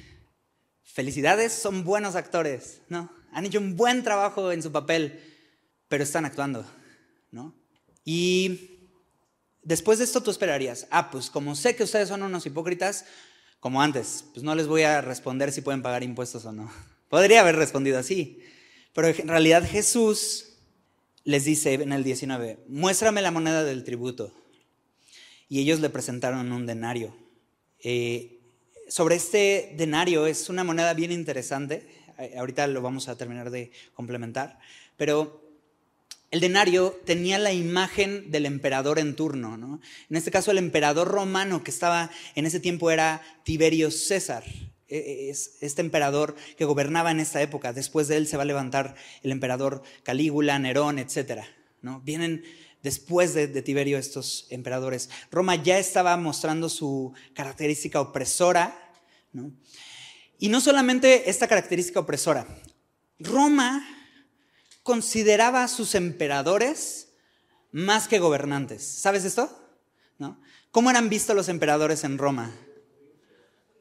felicidades, son buenos actores, ¿no? Han hecho un buen trabajo en su papel, pero están actuando, ¿no? Y después de esto tú esperarías, ah, pues como sé que ustedes son unos hipócritas, como antes, pues no les voy a responder si pueden pagar impuestos o no. Podría haber respondido así, pero en realidad Jesús les dice en el 19, muéstrame la moneda del tributo. Y ellos le presentaron un denario. Eh, sobre este denario es una moneda bien interesante. Eh, ahorita lo vamos a terminar de complementar. Pero el denario tenía la imagen del emperador en turno. En este caso, el emperador romano que estaba en ese tiempo era Tiberio César. E, e, es este emperador que gobernaba en esta época. Después de él se va a levantar el emperador Calígula, Nerón, etc. ¿no? Vienen después de, Tiberio estos emperadores. Roma ya estaba mostrando su característica opresora, y no solamente esta característica opresora, Roma consideraba a sus emperadores más que gobernantes. ¿Sabes esto? ¿Cómo eran vistos los emperadores en Roma?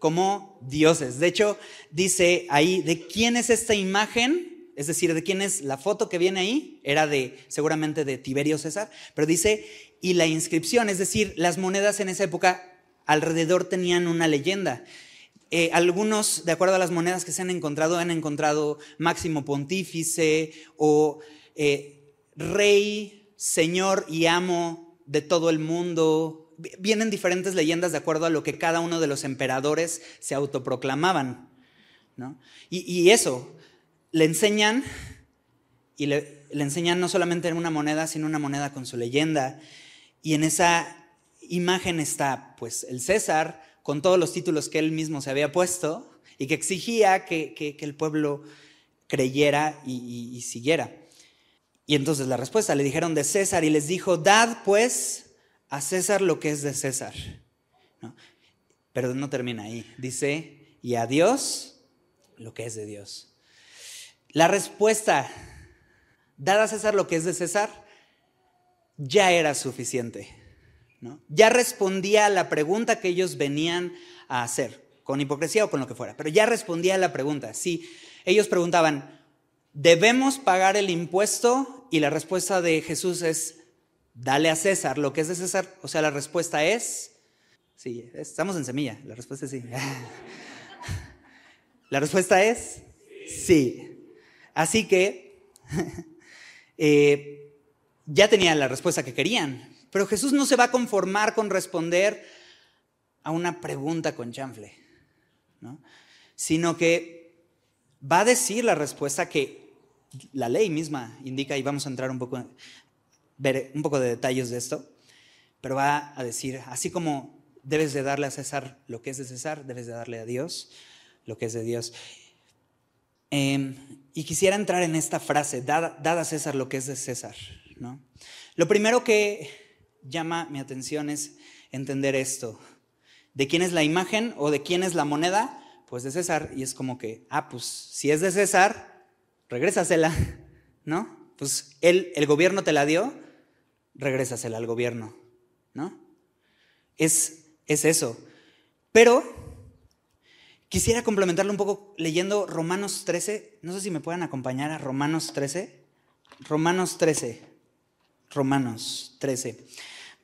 Como dioses. De hecho, dice ahí, ¿de quién es esta imagen? es decir, de quién es la foto que viene ahí, era de seguramente de Tiberio César, pero dice, y la inscripción, es decir, las monedas en esa época alrededor tenían una leyenda. Eh, algunos, de acuerdo a las monedas que se han encontrado, han encontrado máximo pontífice o eh, rey, señor y amo de todo el mundo. Vienen diferentes leyendas de acuerdo a lo que cada uno de los emperadores se autoproclamaban. y eso, le enseñan, y le, enseñan no solamente en una moneda, sino una moneda con su leyenda. Y en esa imagen está pues el César con todos los títulos que él mismo se había puesto y que exigía que, el pueblo creyera y, siguiera. Y entonces la respuesta, le dijeron de César y les dijo, dad pues a César lo que es de César. Pero no termina ahí, dice, y a Dios lo que es de Dios. La respuesta, dada a César lo que es de César, ya era suficiente. ¿no? Ya respondía a la pregunta que ellos venían a hacer, con hipocresía o con lo que fuera, pero ya respondía a la pregunta. Sí, ellos preguntaban, ¿debemos pagar el impuesto? Y la respuesta de Jesús es, dale a César lo que es de César. O sea, la respuesta es, sí, estamos en semilla, la respuesta es sí. La respuesta es sí. Así que eh, ya tenían la respuesta que querían, Pero Jesús no se va a conformar con responder a una pregunta con chanfle, ¿no? sino que va a decir la respuesta que la ley misma indica, y vamos a entrar un poco, ver un poco de detalles de esto, pero va a decir, así como debes de darle a César lo que es de César, debes de darle a Dios lo que es de Dios. Em, y quisiera entrar en esta frase, dada, a César lo que es de César. ¿no? Lo primero que llama mi atención es entender esto. ¿De quién es la imagen o de quién es la moneda? Pues de César. Y es como que, ah, pues si es de César, regrésasela, ¿no? Pues él, el gobierno te la dio, regrésasela al gobierno, ¿no? Es, es eso. Pero quisiera complementarlo un poco leyendo Romanos 13. No sé si me pueden acompañar a Romanos 13. Romanos 13. Romanos 13.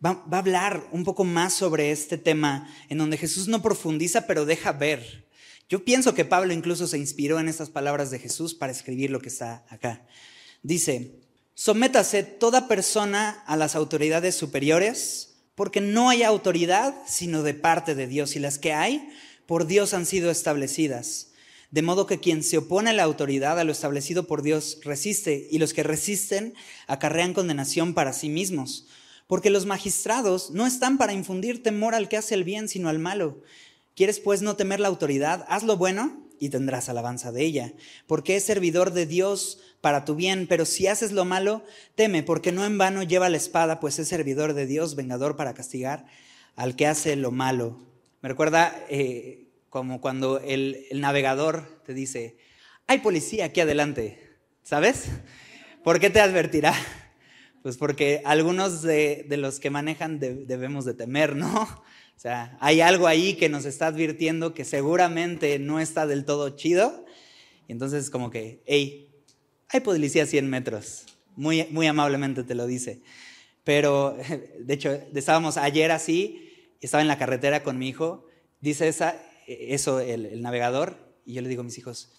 Va, va, a hablar un poco más sobre este tema en donde Jesús no profundiza, pero deja ver. Yo pienso que Pablo incluso se inspiró en estas palabras de Jesús para escribir lo que está acá. Dice, sométase toda persona a las autoridades superiores, porque no hay autoridad sino de parte de Dios, y las que hay, por Dios han sido establecidas. De modo que quien se opone a la autoridad, a lo establecido por Dios, resiste, y los que resisten acarrean condenación para sí mismos. Porque los magistrados no están para infundir temor al que hace el bien, sino al malo. ¿Quieres pues no temer la autoridad? Haz lo bueno y tendrás alabanza de ella, porque es servidor de Dios para tu bien, pero si haces lo malo, teme, porque no en vano lleva la espada, pues es servidor de Dios, vengador para castigar al que hace lo malo. Me recuerda eh, como cuando el, navegador te dice, hay policía aquí adelante, ¿sabes? ¿Por qué te advertirá? Pues porque algunos de, los que manejan debemos de temer, ¿no? O sea, hay algo ahí que nos está advirtiendo que seguramente no está del todo chido. Y entonces como que, hey, hay policía a 100 metros. Muy, muy amablemente te lo dice. Pero, de hecho, estábamos ayer así, estaba en la carretera con mi hijo, dice esa, eso el, navegador, y yo le digo a mis hijos,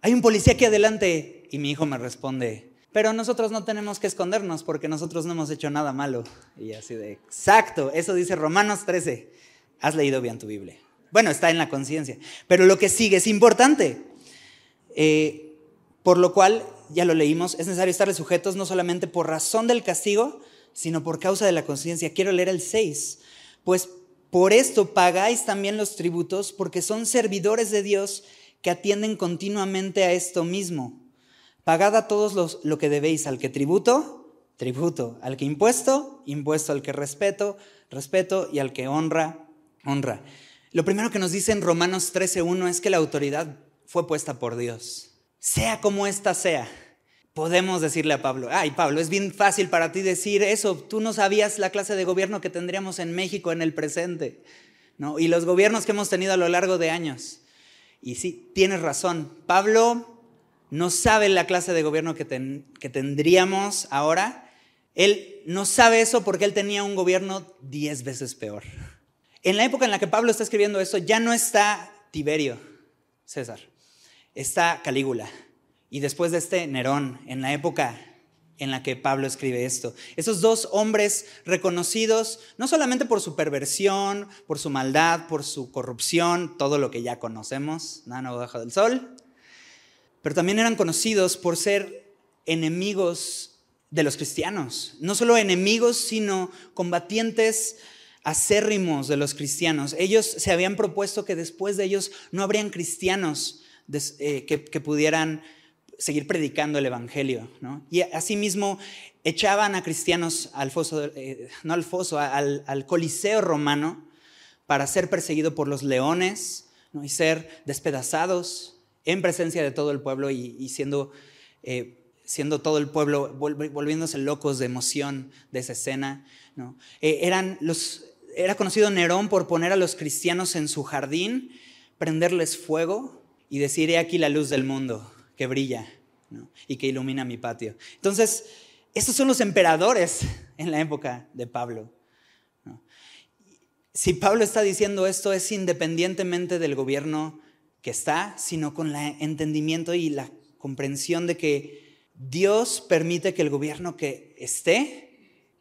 hay un policía aquí adelante. Y mi hijo me responde, pero nosotros no tenemos que escondernos porque nosotros no hemos hecho nada malo. Y así de, exacto, eso dice Romanos 13. Has leído bien tu Biblia. Bueno, está en la conciencia. Pero lo que sigue es importante. Eh, por lo cual, ya lo leímos, es necesario estarle sujetos no solamente por razón del castigo, sino por causa de la conciencia. Quiero leer el 6. Pues por esto pagáis también los tributos, porque son servidores de Dios que atienden continuamente a esto mismo. Pagad a todos los, lo que debéis, al que tributo, tributo, al que impuesto, impuesto, al que respeto, respeto, y al que honra, honra. Lo primero que nos dice en Romanos 13.1 es que la autoridad fue puesta por Dios sea como ésta sea. Podemos decirle a Pablo, ay Pablo, es bien fácil para ti decir eso, tú no sabías la clase de gobierno que tendríamos en México en el presente, ¿no? Y los gobiernos que hemos tenido a lo largo de años. Y sí, tienes razón, Pablo no sabe la clase de gobierno que, que tendríamos ahora. Él no sabe eso porque él tenía un gobierno diez veces peor. En la época en la que Pablo está escribiendo esto, ya no está Tiberio, César está Calígula y después de este Nerón, en la época en la que Pablo escribe esto. Esos dos hombres reconocidos no solamente por su perversión, por su maldad, por su corrupción, todo lo que ya conocemos, nada bajo del sol, pero también eran conocidos por ser enemigos de los cristianos. No solo enemigos, sino combatientes acérrimos de los cristianos. Ellos se habían propuesto que después de ellos no habrían cristianos eh, que, pudieran seguir predicando el Evangelio. Y asimismo echaban a cristianos al foso, eh, no al foso, al, coliseo romano para ser perseguido por los leones y ser despedazados en presencia de todo el pueblo y, siendo, eh, siendo todo el pueblo volviéndose locos de emoción de esa escena. eran los, era conocido Nerón por poner a los cristianos en su jardín, prenderles fuego y decir, he aquí la luz del mundo que brilla y que ilumina mi patio. Entonces, estos son los emperadores en la época de Pablo. Si Pablo está diciendo esto es independientemente del gobierno que está, sino con el entendimiento y la comprensión de que Dios permite que el gobierno que esté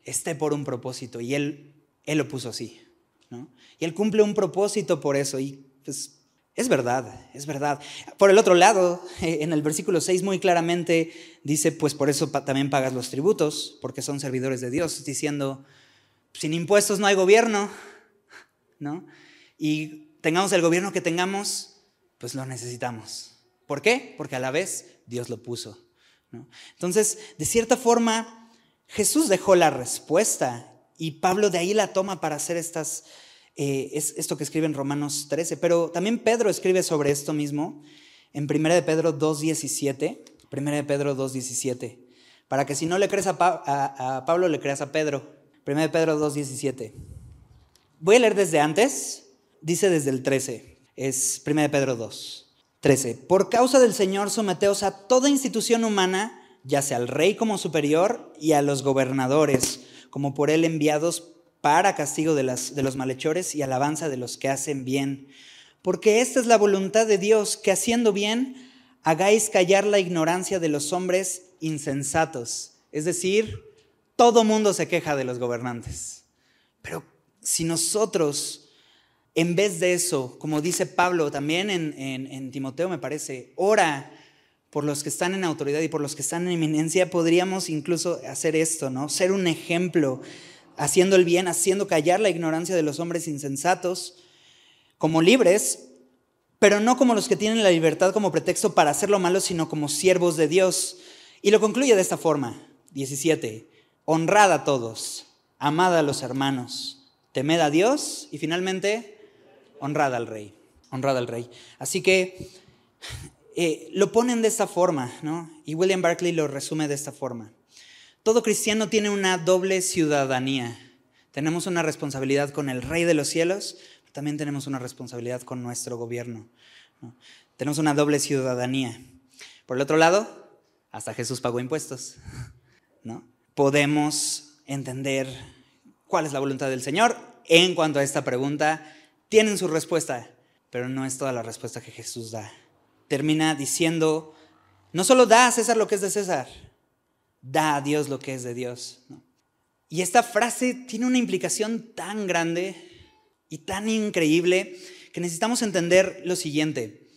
esté por un propósito y Él, él lo puso así. ¿no? Y Él cumple un propósito por eso y pues es verdad, es verdad. Por el otro lado, eh, en el versículo 6 muy claramente dice, pues por eso también pagas los tributos, porque son servidores de Dios, diciendo, sin impuestos no hay gobierno, ¿no? Y tengamos el gobierno que tengamos, pues lo necesitamos. ¿Por qué? Porque a la vez Dios lo puso. Entonces, de cierta forma, Jesús dejó la respuesta y Pablo de ahí la toma para hacer estas, eh, es esto que escribe en Romanos 13, pero también Pedro escribe sobre esto mismo en 1 de Pedro 2.17, 1 de Pedro 2.17, para que si no le crees a, Pablo, le creas a Pedro. 1 de Pedro 2.17. Voy a leer desde antes, dice desde el 13, es 1 de Pedro 2. 13. Por causa del Señor someteos a toda institución humana, ya sea al rey como superior y a los gobernadores, como por él enviados para castigo de, las, de los malhechores y alabanza de los que hacen bien. Porque esta es la voluntad de Dios, que haciendo bien hagáis callar la ignorancia de los hombres insensatos. Es decir, todo mundo se queja de los gobernantes. Pero si nosotros en vez de eso, como dice Pablo también en, Timoteo, me parece, ora por los que están en autoridad y por los que están en eminencia, podríamos incluso hacer esto, ¿no? Ser un ejemplo, haciendo el bien, haciendo callar la ignorancia de los hombres insensatos, como libres, pero no como los que tienen la libertad como pretexto para hacer lo malo, sino como siervos de Dios. Y lo concluye de esta forma, 17, honrad a todos, amad a los hermanos, temed a Dios y finalmente honrada al rey, honrada al rey. Así que eh, lo ponen de esta forma, ¿no? Y William Barclay lo resume de esta forma. Todo cristiano tiene una doble ciudadanía. Tenemos una responsabilidad con el rey de los cielos, también tenemos una responsabilidad con nuestro gobierno. Tenemos una doble ciudadanía. Por el otro lado, hasta Jesús pagó impuestos. ¿no? Podemos entender cuál es la voluntad del Señor en cuanto a esta pregunta tienen su respuesta, pero no es toda la respuesta que Jesús da. Termina diciendo, no solo da a César lo que es de César, da a Dios lo que es de Dios. Y esta frase tiene una implicación tan grande y tan increíble que necesitamos entender lo siguiente.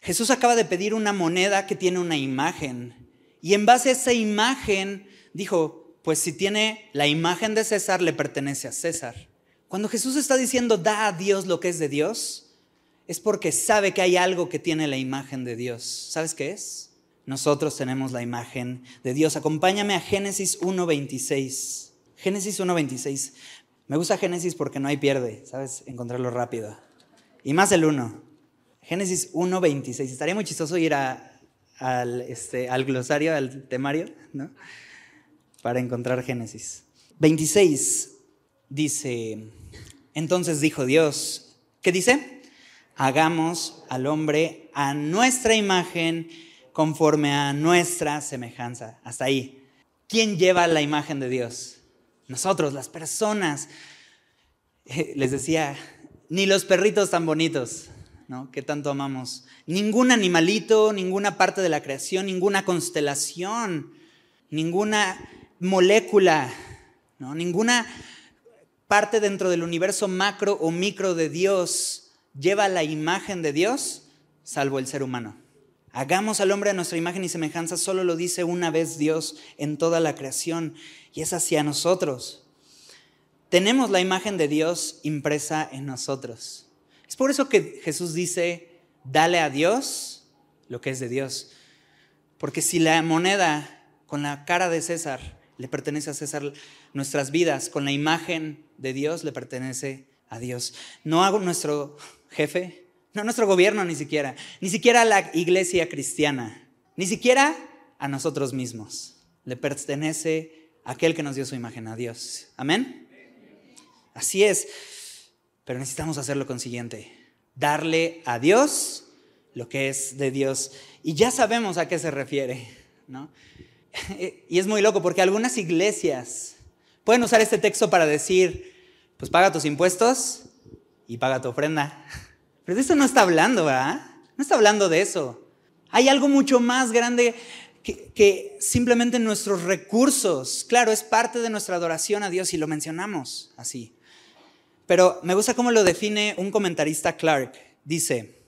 Jesús acaba de pedir una moneda que tiene una imagen y en base a esa imagen dijo, pues si tiene la imagen de César, le pertenece a César. Cuando Jesús está diciendo, da a Dios lo que es de Dios, es porque sabe que hay algo que tiene la imagen de Dios. ¿Sabes qué es? Nosotros tenemos la imagen de Dios. Acompáñame a Génesis 1.26. Génesis 1.26. Me gusta Génesis porque no hay pierde, ¿sabes? Encontrarlo rápido. Y más el 1. Génesis 1.26. Estaría muy chistoso ir al, este, al glosario, al temario, ¿no? Para encontrar Génesis. 26 dice, entonces dijo Dios, ¿qué dice? Hagamos al hombre a nuestra imagen conforme a nuestra semejanza. Hasta ahí. ¿Quién lleva la imagen de Dios? Nosotros, las personas. Les decía, ni los perritos tan bonitos, ¿no? Que tanto amamos. Ningún animalito, ninguna parte de la creación, ninguna constelación, ninguna molécula, ¿no? Ninguna parte dentro del universo macro o micro de Dios lleva la imagen de Dios, salvo el ser humano. Hagamos al hombre a nuestra imagen y semejanza, solo lo dice una vez Dios en toda la creación y es hacia nosotros. Tenemos la imagen de Dios impresa en nosotros. Es por eso que Jesús dice, dale a Dios lo que es de Dios. Porque si la moneda con la cara de César le pertenece a César, nuestras vidas con la imagen de Dios le pertenece a Dios. No a nuestro jefe, no a nuestro gobierno ni siquiera, ni siquiera a la iglesia cristiana, ni siquiera a nosotros mismos. Le pertenece a aquel que nos dio su imagen, a Dios. Amén. Así es. Pero necesitamos hacer lo consiguiente, darle a Dios lo que es de Dios. Y ya sabemos a qué se refiere, ¿no? Y es muy loco porque algunas iglesias Pueden usar este texto para decir, pues paga tus impuestos y paga tu ofrenda. Pero de eso no está hablando, ¿verdad? No está hablando de eso. Hay algo mucho más grande que, simplemente nuestros recursos, claro, es parte de nuestra adoración a Dios y lo mencionamos así. Pero me gusta cómo lo define un comentarista Clark. Dice,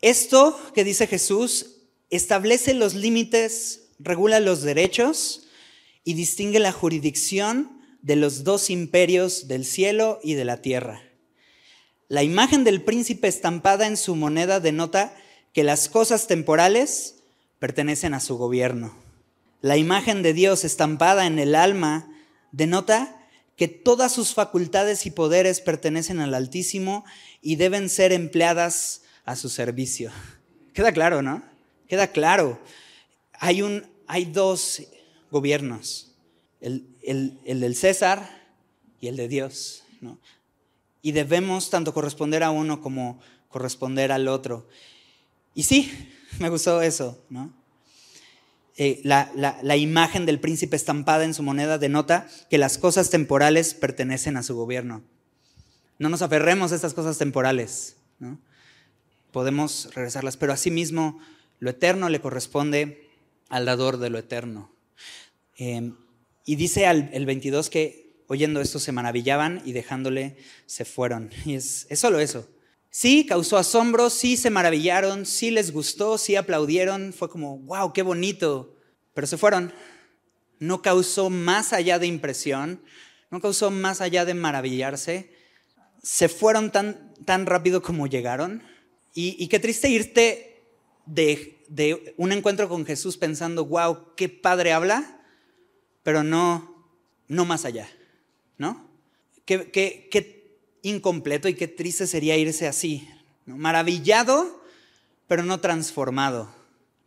esto que dice Jesús establece los límites, regula los derechos y distingue la jurisdicción de los dos imperios del cielo y de la tierra. La imagen del príncipe estampada en su moneda denota que las cosas temporales pertenecen a su gobierno. La imagen de Dios estampada en el alma denota que todas sus facultades y poderes pertenecen al Altísimo y deben ser empleadas a su servicio. Queda claro, ¿no? Queda claro. Hay, un, hay dos gobiernos, el, el del César y el de Dios, ¿no? Y debemos tanto corresponder a uno como corresponder al otro. Y sí, me gustó eso, ¿no? Eh, la, imagen del príncipe estampada en su moneda denota que las cosas temporales pertenecen a su gobierno. No nos aferremos a estas cosas temporales. Podemos regresarlas, pero asimismo lo eterno le corresponde al dador de lo eterno. Em, y dice al, el 22 que oyendo esto se maravillaban y dejándole se fueron. Y es, solo eso. Sí, causó asombro, sí se maravillaron, sí les gustó, sí aplaudieron, fue como, wow, qué bonito, pero se fueron. No causó más allá de impresión, no causó más allá de maravillarse, se fueron tan, tan rápido como llegaron. Y, qué triste irte de, de, un encuentro con Jesús pensando, wow, qué padre habla, pero no, no más allá, ¿no? Qué, qué, qué incompleto y qué triste sería irse así, maravillado, pero no transformado.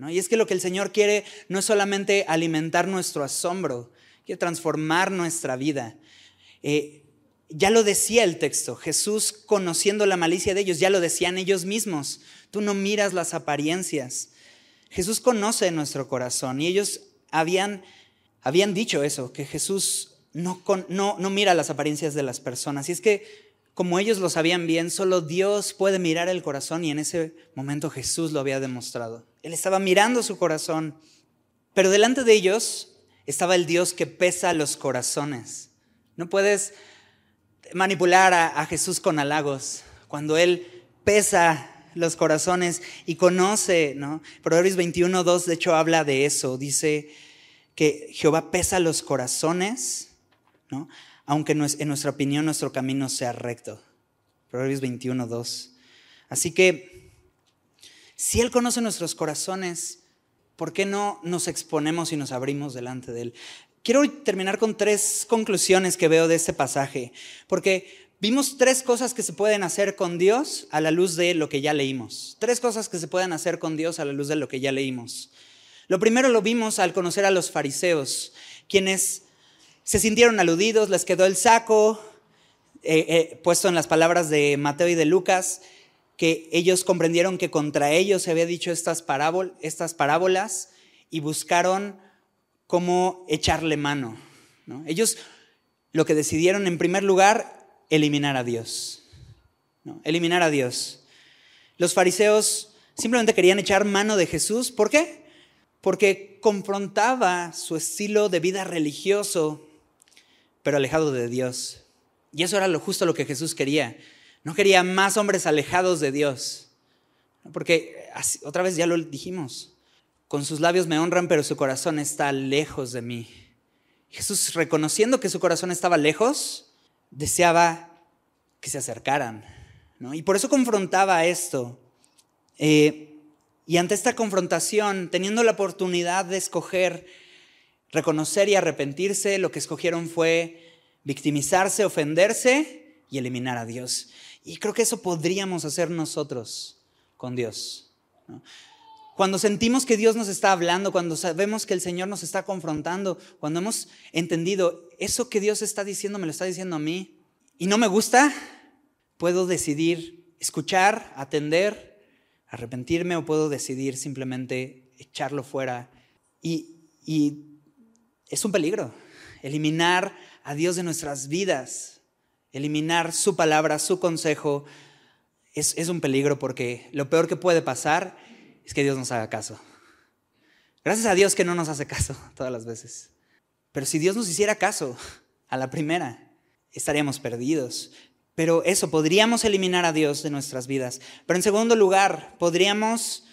Y es que lo que el Señor quiere no es solamente alimentar nuestro asombro, quiere transformar nuestra vida. Eh, ya lo decía el texto, Jesús conociendo la malicia de ellos, ya lo decían ellos mismos, tú no miras las apariencias. Jesús conoce nuestro corazón y ellos habían, habían dicho eso, que Jesús no, no, no mira las apariencias de las personas. Y es que como ellos lo sabían bien, solo Dios puede mirar el corazón y en ese momento Jesús lo había demostrado. Él estaba mirando su corazón, pero delante de ellos estaba el Dios que pesa los corazones. No puedes manipular a, Jesús con halagos cuando Él pesa los corazones y conoce, ¿no? Proverbios 21, 2 de hecho habla de eso, dice que Jehová pesa los corazones, ¿no? aunque en nuestra opinión nuestro camino sea recto. Proverbios 21, 2. Así que, si Él conoce nuestros corazones, ¿por qué no nos exponemos y nos abrimos delante de Él? Quiero terminar con tres conclusiones que veo de este pasaje, porque vimos tres cosas que se pueden hacer con Dios a la luz de lo que ya leímos. Tres cosas que se pueden hacer con Dios a la luz de lo que ya leímos. Lo primero lo vimos al conocer a los fariseos, quienes se sintieron aludidos, les quedó el saco, eh, eh, puesto en las palabras de Mateo y de Lucas, que ellos comprendieron que contra ellos se había dicho estas, parábolas y buscaron cómo echarle mano. Ellos lo que decidieron en primer lugar, eliminar a Dios. Eliminar a Dios. Los fariseos simplemente querían echar mano de Jesús. ¿Por qué? Porque confrontaba su estilo de vida religioso pero alejado de Dios. Y eso era lo justo lo que Jesús quería. No quería más hombres alejados de Dios. Porque otra vez ya lo dijimos. Con sus labios me honran, pero su corazón está lejos de mí. Jesús, reconociendo que su corazón estaba lejos, deseaba que se acercaran. Y por eso confrontaba esto. Eh, y ante esta confrontación, teniendo la oportunidad de escoger reconocer y arrepentirse, lo que escogieron fue victimizarse, ofenderse y eliminar a Dios. Y creo que eso podríamos hacer nosotros con Dios. Cuando sentimos que Dios nos está hablando, cuando sabemos que el Señor nos está confrontando, cuando hemos entendido eso que Dios está diciendo, me lo está diciendo a mí, y no me gusta, puedo decidir escuchar, atender, arrepentirme o puedo decidir simplemente echarlo fuera y, es un peligro. Eliminar a Dios de nuestras vidas, eliminar su palabra, su consejo, es, un peligro porque lo peor que puede pasar es que Dios nos haga caso. Gracias a Dios que no nos hace caso todas las veces. Pero si Dios nos hiciera caso a la primera, estaríamos perdidos. Pero eso, podríamos eliminar a Dios de nuestras vidas. Pero en segundo lugar, podríamos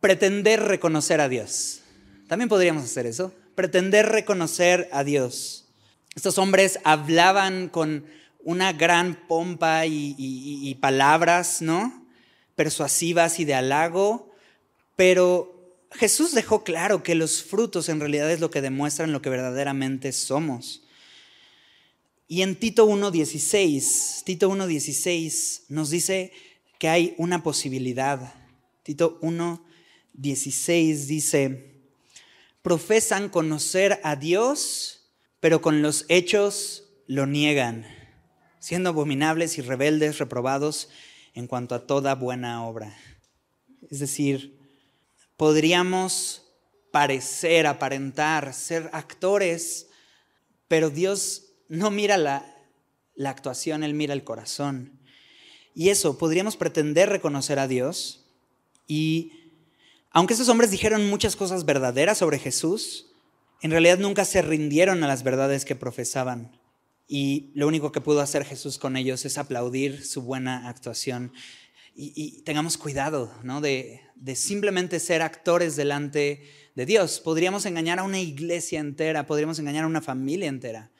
pretender reconocer a Dios. También podríamos hacer eso, pretender reconocer a Dios. Estos hombres hablaban con una gran pompa y, palabras, ¿no? Persuasivas y de halago, pero Jesús dejó claro que los frutos en realidad es lo que demuestran lo que verdaderamente somos. Y en Tito 1.16, Tito 1.16 nos dice que hay una posibilidad. Tito 1.16 dice, profesan conocer a Dios, pero con los hechos lo niegan, siendo abominables y rebeldes, reprobados en cuanto a toda buena obra. Es decir, podríamos parecer, aparentar, ser actores, pero Dios no mira la, actuación, Él mira el corazón. Y eso, podríamos pretender reconocer a Dios. Y aunque esos hombres dijeron muchas cosas verdaderas sobre Jesús, en realidad nunca se rindieron a las verdades que profesaban. Y lo único que pudo hacer Jesús con ellos es aplaudir su buena actuación. Y, tengamos cuidado ¿no? de, de simplemente ser actores delante de Dios. Podríamos engañar a una iglesia entera, podríamos engañar a una familia entera.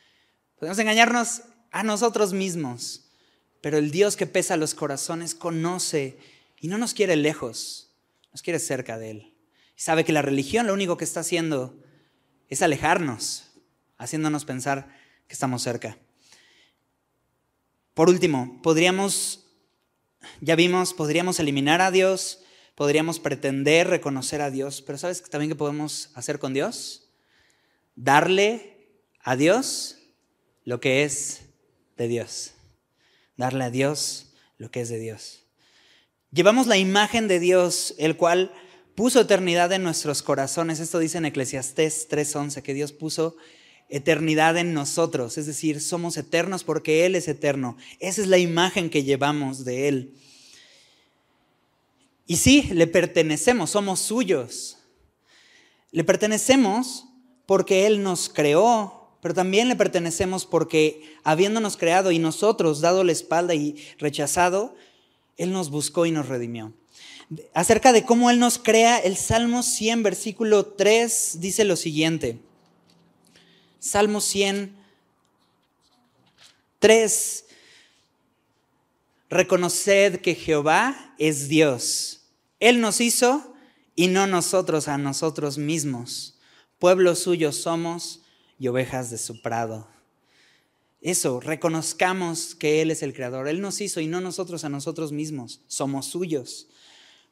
Podemos engañarnos a nosotros mismos, pero el Dios que pesa los corazones conoce y no nos quiere lejos, nos quiere cerca de Él. Y sabe que la religión lo único que está haciendo es alejarnos, haciéndonos pensar que estamos cerca. Por último, podríamos, ya vimos, podríamos eliminar a Dios, podríamos pretender reconocer a Dios, pero ¿sabes también qué podemos hacer con Dios? Darle a Dios lo que es de Dios. Darle a Dios lo que es de Dios. Llevamos la imagen de Dios, el cual puso eternidad en nuestros corazones. Esto dice en Eclesiastés 3:11, que Dios puso eternidad en nosotros, es decir, somos eternos porque Él es eterno. Esa es la imagen que llevamos de Él. Y sí, le pertenecemos, somos suyos. Le pertenecemos porque Él nos creó, pero también le pertenecemos porque habiéndonos creado y nosotros dado la espalda y rechazado, Él nos buscó y nos redimió. Acerca de cómo Él nos crea, el Salmo 100, versículo 3 dice lo siguiente. Salmo 100, 3. Reconoced que Jehová es Dios. Él nos hizo y no nosotros a nosotros mismos. Pueblo suyo somos y ovejas de su prado. Eso, reconozcamos que Él es el creador. Él nos hizo y no nosotros a nosotros mismos. Somos suyos.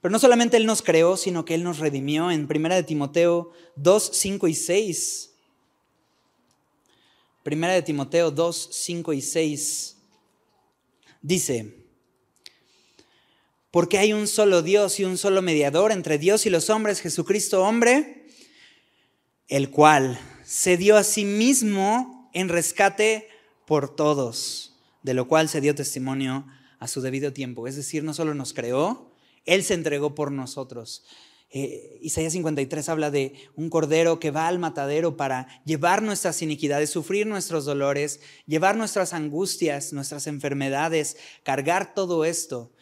Pero no solamente Él nos creó, sino que Él nos redimió en 1 de Timoteo 2, 5 y 6. 1 de Timoteo 2, 5 y 6 dice, porque hay un solo Dios y un solo mediador entre Dios y los hombres, Jesucristo hombre, el cual se dio a sí mismo en rescate por todos, de lo cual se dio testimonio a su debido tiempo. Es decir, no solo nos creó, Él se entregó por nosotros. Eh, Isaías 53 habla de un cordero que va al matadero para llevar nuestras iniquidades, sufrir nuestros dolores, llevar nuestras angustias, nuestras enfermedades, cargar todo esto.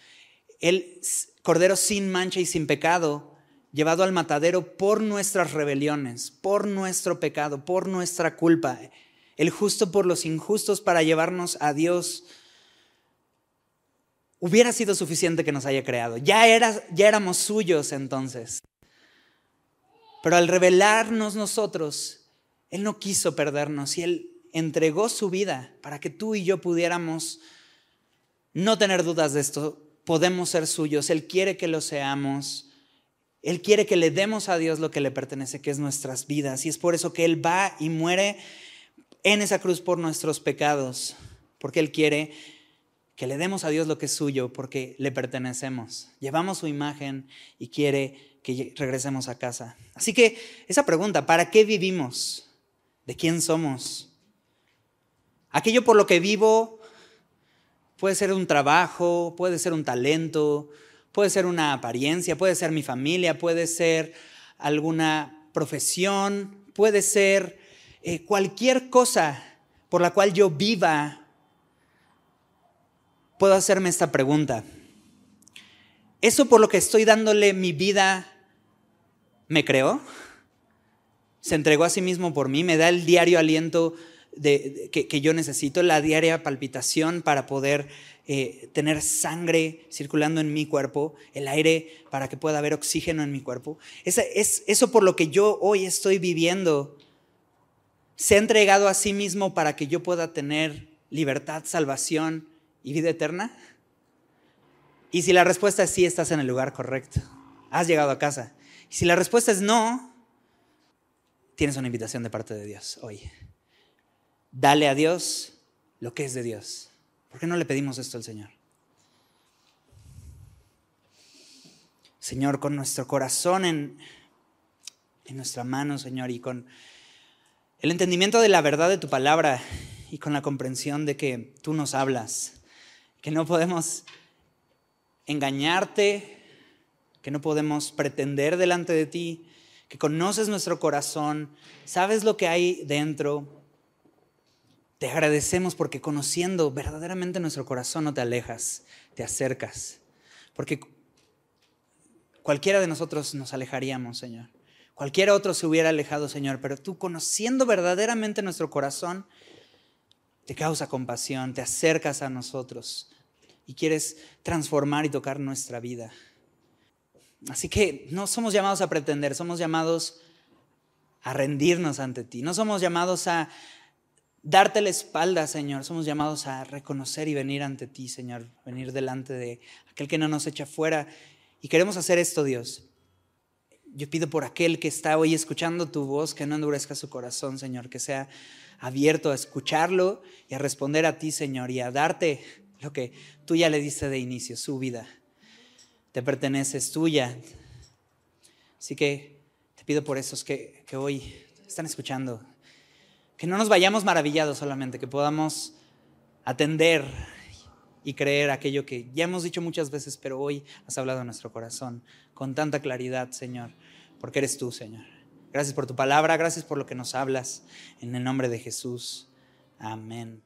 El cordero sin mancha y sin pecado llevado al matadero por nuestras rebeliones, por nuestro pecado, por nuestra culpa, el justo por los injustos para llevarnos a Dios, hubiera sido suficiente que nos haya creado. Ya, era, ya éramos suyos entonces. Pero al revelarnos nosotros, Él no quiso perdernos y Él entregó su vida para que tú y yo pudiéramos no tener dudas de esto. Podemos ser suyos. Él quiere que lo seamos. Él quiere que le demos a Dios lo que le pertenece, que es nuestras vidas. Y es por eso que Él va y muere en esa cruz por nuestros pecados, porque Él quiere que le demos a Dios lo que es suyo, porque le pertenecemos. Llevamos su imagen y quiere que regresemos a casa. Así que esa pregunta, ¿para qué vivimos? ¿De quién somos? Aquello por lo que vivo puede ser un trabajo, puede ser un talento, Puede ser una apariencia, puede ser mi familia, puede ser alguna profesión, puede ser eh, cualquier cosa por la cual yo viva, puedo hacerme esta pregunta. ¿Eso por lo que estoy dándole mi vida me creó? ¿Se entregó a sí mismo por mí? ¿Me da el diario aliento que, yo necesito, la diaria palpitación para poder eh, tener sangre circulando en mi cuerpo, el aire para que pueda haber oxígeno en mi cuerpo? es, eso por lo que yo hoy estoy viviendo se ha entregado a sí mismo para que yo pueda tener libertad, salvación y vida eterna? Y si la respuesta es sí, estás en el lugar correcto. Has llegado a casa. Y si la respuesta es no, tienes una invitación de parte de Dios hoy. Dale a Dios lo que es de Dios. ¿Por qué no le pedimos esto al Señor? Señor, con nuestro corazón en, en nuestra mano, Señor, y con el entendimiento de la verdad de tu palabra y con la comprensión de que tú nos hablas, que no podemos engañarte, que no podemos pretender delante de ti, que conoces nuestro corazón, sabes lo que hay dentro. Te agradecemos porque conociendo verdaderamente nuestro corazón no te alejas, te acercas. Porque cualquiera de nosotros nos alejaríamos, Señor. Cualquiera otro se hubiera alejado, Señor, pero tú conociendo verdaderamente nuestro corazón, te causa compasión, te acercas a nosotros y quieres transformar y tocar nuestra vida. Así que no somos llamados a pretender, somos llamados a rendirnos ante ti. No somos llamados a darte la espalda, Señor. Somos llamados a reconocer y venir ante ti, Señor. Venir delante de aquel que no nos echa fuera. Y queremos hacer esto, Dios. Yo pido por aquel que está hoy escuchando tu voz, que no endurezca su corazón, Señor, que sea abierto a escucharlo y a responder a ti, Señor, y a darte lo que tú ya le diste de inicio, su vida. Te pertenece, es tuya. Así que te pido por esos que, que hoy están escuchando, que no nos vayamos maravillados solamente, que podamos atender y creer aquello que ya hemos dicho muchas veces, pero hoy has hablado en nuestro corazón con tanta claridad, Señor, porque eres tú, Señor. Gracias por tu palabra, gracias por lo que nos hablas. En el nombre de Jesús. Amén.